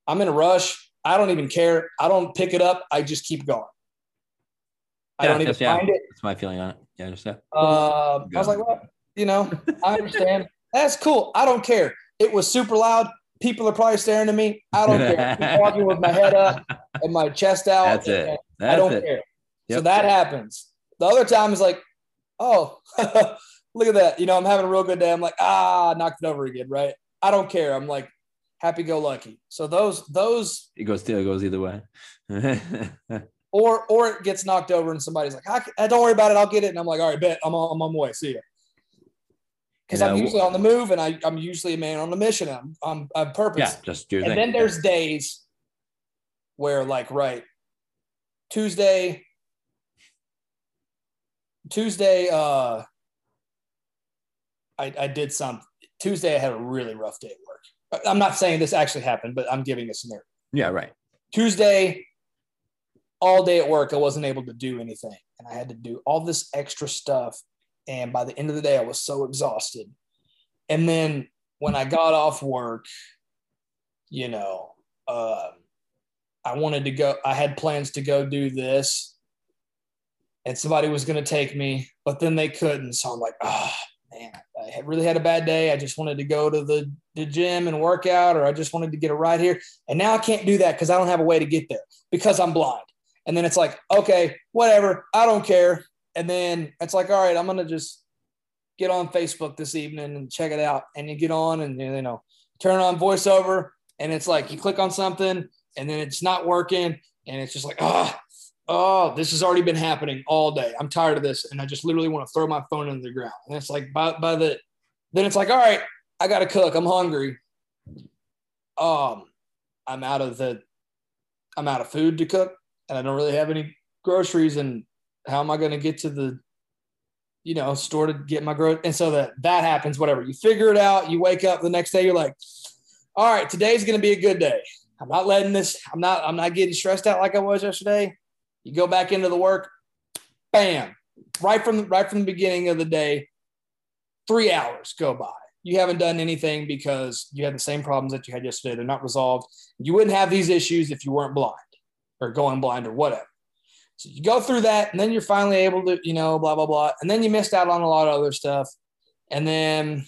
i'm in a rush i don't even care i don't pick it up i just keep going i Yeah, don't even that's- yeah. find it that's my feeling on it. Yeah, I understand. Uh, I was like, what? You know, I understand. That's cool. I don't care. It was super loud. People are probably staring at me. I don't care. I'm walking with my head up and my chest out. That's it. That's I don't it. care. So that happens. The other time is like, oh, look at that. You know, I'm having a real good day. I'm like, ah, knocked it over again, right? I don't care. I'm like happy go lucky. So those those It goes still it goes either way. or or it gets knocked over and somebody's like, I, don't worry about it. I'll get it. And I'm like, all right, bet I'm on, I'm on my way. See ya. because I'm usually on the move and I, I'm usually a man on a mission. I'm I'm, I'm purpose. yeah, just your and thing. then there's days where like right Tuesday Tuesday uh I I did some Tuesday I had a really rough day at work. I'm not saying this actually happened, but I'm giving a scenario. yeah, right. Tuesday all day at work I wasn't able to do anything and I had to do all this extra stuff and by the end of the day I was so exhausted. And then when I got off work, you know, uh, I wanted to go. I had plans to go do this, and somebody was going to take me, but then they couldn't. So I'm like, oh man, I really had a bad day. I just wanted to go to the, the gym and work out, or I just wanted to get a ride here, and now I can't do that because I don't have a way to get there because I'm blind. And then it's like, okay, whatever, I don't care. And then it's like, all right, I'm gonna just get on Facebook this evening and check it out. And you get on and you know, turn on voiceover, and it's like you click on something and then it's not working, and it's just like, oh, oh, this has already been happening all day. I'm tired of this, and I just literally want to throw my phone into the ground. And it's like by by the then it's like, all right, I gotta cook. I'm hungry. Um, I'm out of the I'm out of food to cook, and I don't really have any groceries. And how am I going to get to the you know store to get my groceries? And so that that happens. Whatever you figure it out. You wake up the next day. You're like, all right, today's going to be a good day. I'm not letting this. I'm not. I'm not getting stressed out like I was yesterday. You go back into the work. Bam! Right from the, right from the beginning of the day, three hours go by. You haven't done anything because you had the same problems that you had yesterday. They're not resolved. You wouldn't have these issues if you weren't blind or going blind or whatever. So you go through that, and then you're finally able to, you know, blah blah blah, and then you missed out on a lot of other stuff, and then,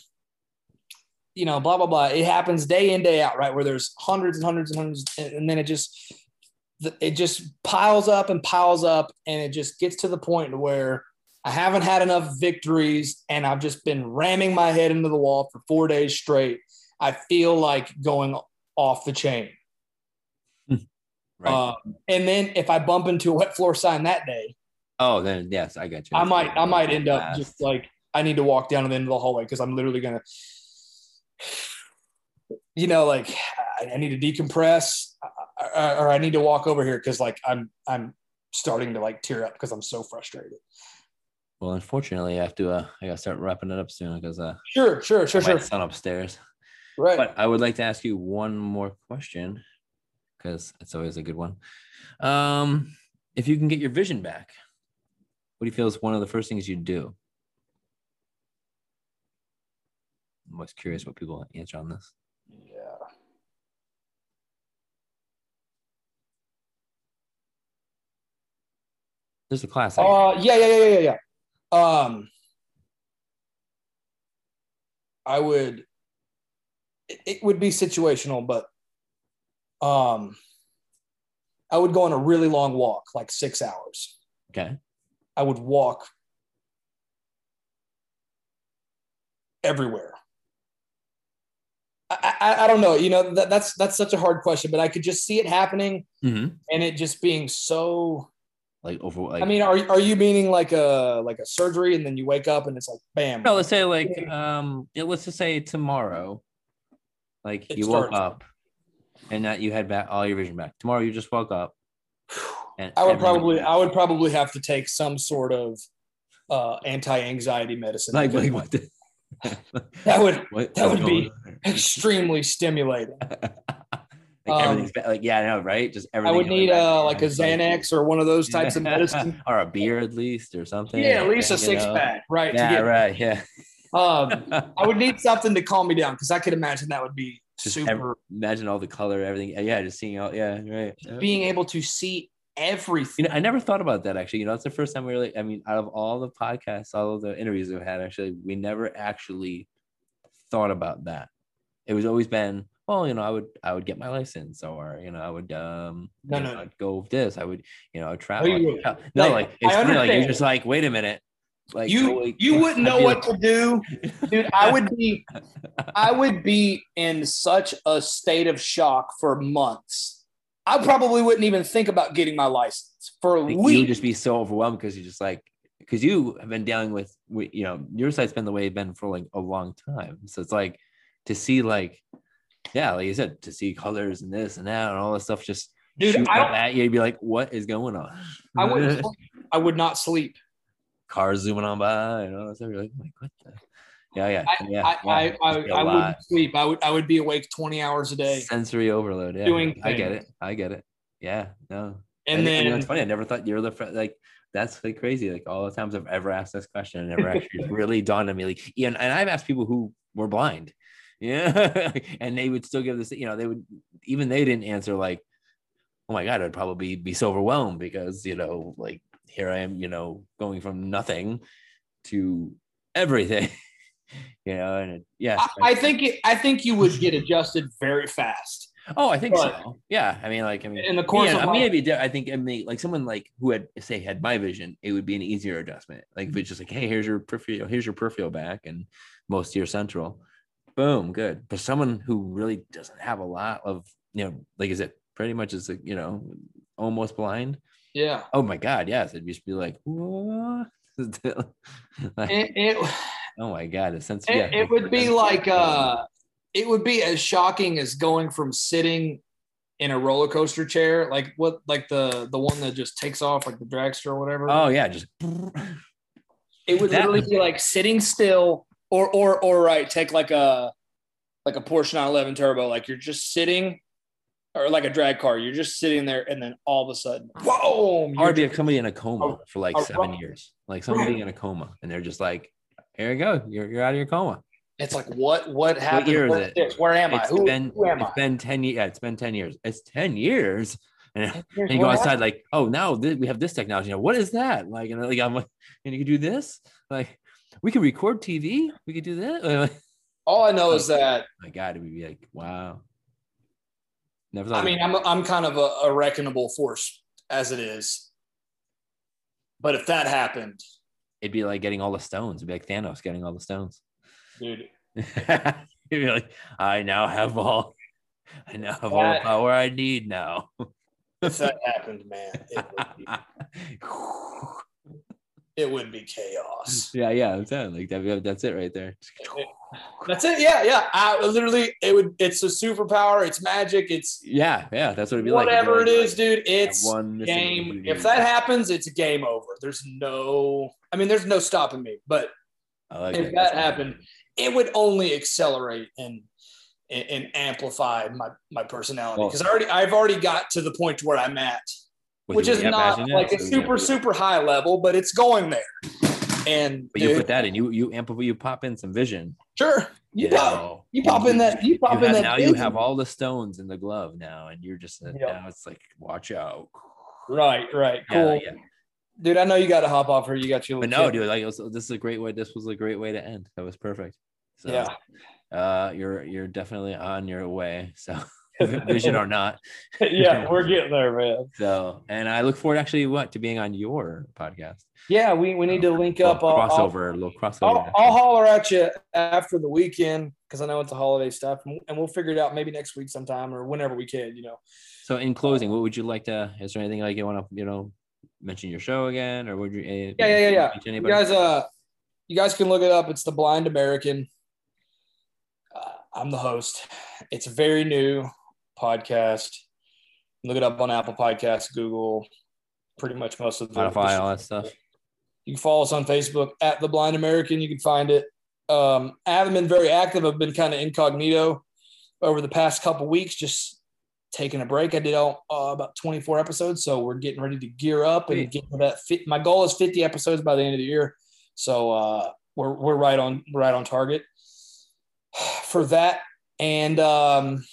you know, blah blah blah. It happens day in day out, right? Where there's hundreds and hundreds and hundreds, and and then it just it just piles up and piles up, and it just gets to the point where I haven't had enough victories, and I've just been ramming my head into the wall for four days straight. I feel like going off the chain. Right. Um, and then if I bump into a wet floor sign that day, oh, then yes, I got you. I might I might end up Last. just like I need to walk down to the end of the hallway because I'm literally gonna, you know, like I, need to decompress uh, or, or I need to walk over here because like I'm I'm starting to like tear up because I'm so frustrated. Well, unfortunately, I have to. Uh, I gotta start wrapping it up soon because uh, Sure, sure, sure, sure. son upstairs. Right. But I would like to ask you one more question because it's always a good one. Um, if you can get your vision back, what do you feel is one of the first things you'd do? I'm always curious what people answer on this. There's a class. I Uh, yeah, yeah, yeah, yeah, yeah, yeah. Um, I would. It, it would be situational, but um, I would go on a really long walk, like six hours. okay. I would walk everywhere. I, I, I don't know. You know that, that's that's such a hard question, but I could just see it happening, Mm-hmm. and it just being so Like over. Like, I mean, are are you meaning like a like a surgery and then you wake up and it's like bam? no. Let's say like um. Yeah, let's just say tomorrow. Like It you woke up, and that you had back all your vision back. Tomorrow you just woke up. And I would probably. I would probably have to take some sort of uh, anti-anxiety medicine. like like what? The, that would what that would be extremely stimulating. Like um, everything's like yeah, I know, right? Just everything. I would need back uh, like a Xanax or one of those types of medicine. or a beer at least or something. Yeah, at least a six know? pack, right? Yeah, right. Yeah. Um, I would need something to calm me down because I could imagine that would be Just super. imagine all the color, everything. Yeah, just seeing all. Yeah, right. Yeah. being able to see everything. You know, I never thought about that actually. You know, it's the first time we really, I mean, out of all the podcasts, all of the interviews we've had, actually, we never actually thought about that. It was always been, well, you know, I would, I would get my license, or you know, I would, um, No, you know, no. I'd go with this. I would, you know, travel. you would. Tra- No, Like, like it's funny, like you're just like, wait a minute, like you holy- you wouldn't know what to do dude i would be i would be in such a state of shock for months i probably wouldn't even think about getting my license for a like, you would just be so overwhelmed because you're just like because you have been dealing with, with, you know, your sight's been the way it's been for like a long time. So it's like to see like, yeah, like you said, to see colors and this and that and all this stuff just Dude, I at you, you'd be like, what is going on? I would I would not sleep. Cars zooming on by and all that stuff. You're like, like what the? Yeah, yeah, I yeah. I, yeah. I, I, I wouldn't sleep. I would I would be awake 20 hours a day. sensory overload. Yeah, doing I get it. I get it. Yeah, no. And I think- you know, then it's funny. I never thought you're the fr- like. That's like crazy. Like all the times I've ever asked this question, it never actually really dawned on me. Like, yeah, and, and I've asked people who were blind, yeah, and they would still give this. You know, they would even they didn't answer like, "Oh my god," I'd probably be so overwhelmed because you know, like here I am, you know, going from nothing to everything, you know, and it, yeah, I, I think it, I think you would get adjusted very fast. Oh, I think But- so. Yeah, I mean, like, I mean, In the course yeah, of I mean, life- it'd be, di- I think, I mean, like someone like who had say had my vision, it would be an easier adjustment. Like if it's just like, hey, here's your peripheral, here's your peripheral back, and most of your central, boom, good. But someone who really doesn't have a lot of, you know, like, is it pretty much is like, you know, almost blind? Yeah. Oh my god, yes, it'd just be like? Like, It, it, oh my god, sense. it, yeah, it would be like uh it would be as shocking as going from sitting in a roller coaster chair, like what like the the one that just takes off like the dragster or whatever. oh yeah, just it would that- literally be like sitting still or or or right, take like a like a Porsche 911 turbo, like you're just sitting or like a drag car, you're just sitting there and then all of a sudden, whoa, or you're it'd be like somebody in a coma a- for like seven rock- years, like somebody in a coma, and they're just like, "Here you go, you're, you're out of your coma." It's like what what happened? year is Where, it? this? Where am I? Who, been who am it's I? been ten years. Yeah, it's been ten years. It's ten years, and, Here's and you go what outside like, "Oh, now th- we have this technology. Now, what is that?" Like, and like I'm like, and you can do this. Like, we can record TV. We could do that. All I know oh, is that my God, it would be like, wow. Never thought. I mean I'm I'm kind of a, a reckonable force as it is. But if that happened, it'd be like getting all the stones. It'd be like Thanos getting all the stones. dude, You'd be like, I now have all, I now have all the power I need now. if that happened, man, it would be, it would be chaos. yeah, yeah, that's it. Like that, that's it right there. That's it. Yeah, yeah. I literally, it would. It's a superpower. It's magic. It's Yeah, yeah, that's what it'd be like. whatever it be is, dude. It's one game. If that happens, it's game over. There's no. I mean, there's no stopping me. But I like if that happened, it would only accelerate and and, and amplify my my personality Well- because I already I've already got to the point where I'm at, Would which is not like a So, super yeah. super high level, but it's going there. And But you dude, put that in, you you amplify, you pop in some vision. sure, you pop you pop in that you pop you in have- that. now you have all the stones in the glove now, and you're just Yep. now it's like watch out. right, right, cool, yeah. dude. I know you got to hop off here. You got your. But no, kid. dude, like was, this is a great way. This was a great way to end. That was perfect. So, Yeah. uh, you're you're definitely on your way. So, vision or not. yeah, we're getting there, man. So, and I look forward actually what to being on your podcast. Yeah, we, we need to link up. I'll- I'll- crossover, a little crossover. I'll, I'll holler at you after the weekend because I know it's a holiday stuff, and and we'll figure it out maybe next week sometime or whenever we can. You know, so, in closing, what would you like to? Is there anything like you want to, you know, mention your show again, or would you? eh, Yeah, yeah, yeah, yeah. you guys, uh, you guys can look it up. It's the Blind American. Uh, I'm the host. It's very new podcast. Look it up on Apple Podcasts, Google, pretty much most of the. Spotify, all that stuff. You can follow us on Facebook at The Blind American. You can find it. Um, I haven't been very active. I've been kind of incognito over the past couple weeks, just taking a break. I did all, uh, about 24 episodes, so we're getting ready to gear up and get to that. Fit. My goal is 50 episodes by the end of the year, so uh, we're we're right on right on target for that. And um,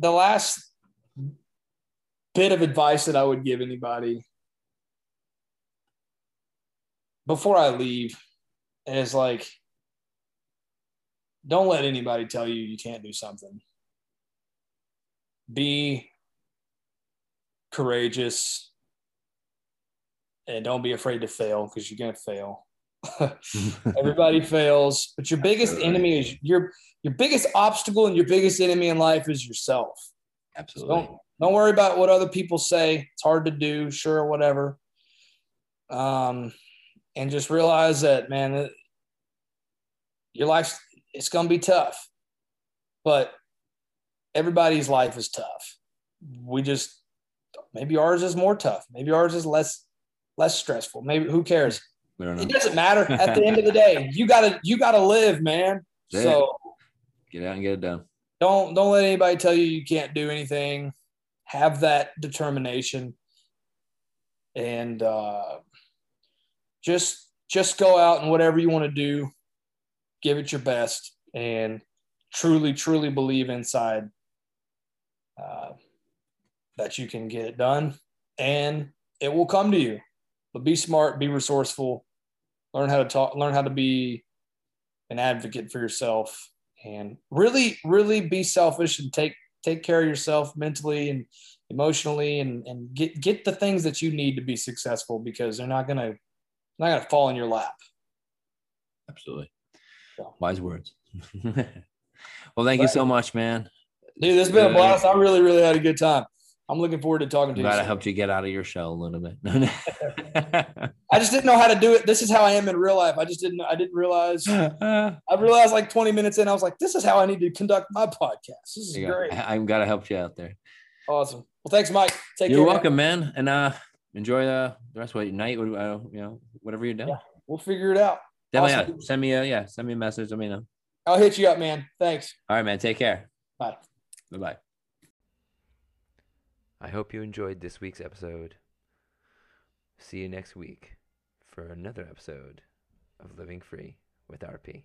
the last bit of advice that I would give anybody before I leave is like, don't let anybody tell you you can't do something. Be courageous and don't be afraid to fail because you're going to fail. Everybody fails, but your biggest Absolutely. enemy is your your biggest obstacle and your biggest enemy in life is yourself. So Absolutely. don't don't worry about what other people say. It's hard to do, sure, whatever. Um, and just realize that, man, that your life's it's going to be tough, but everybody's life is tough. We just maybe ours is more tough. Maybe ours is less less stressful. Maybe who cares? We don't know. It doesn't matter. At the end of the day, you gotta you gotta live, man. That's So Get out and get it done. don't don't let anybody tell you you can't do anything. Have that determination, and uh, just just go out and whatever you want to do, give it your best, and truly truly believe inside uh, that you can get it done, and it will come to you. But be smart, be resourceful, learn how to talk, learn how to be an advocate for yourself and really really be selfish and take take care of yourself mentally and emotionally and and get get the things that you need to be successful because they're not gonna not gonna fall in your lap Absolutely. So. Wise words. well, thank you so much, man. dude this has been a blast i really really had a good time i'm looking forward to talking to you. I'm to glad I you helped you get out of your shell a little bit. i just didn't know how to do it this is how i am in real life i just didn't i didn't realize i realized like 20 minutes in i was like this is how i need to conduct my podcast this is go. great I- I'm I helped you out there. awesome well thanks mike take You're care welcome, man. And uh enjoy the, the rest of your night. Uh, you know, whatever you're doing. Yeah. we'll figure it out Definitely Awesome. yeah, send me a yeah, send me a message. Let me know. i'll hit you up man thanks All right, man. Take care. bye Bye bye. I hope you enjoyed this week's episode. See you next week for another episode of Living Free with RP.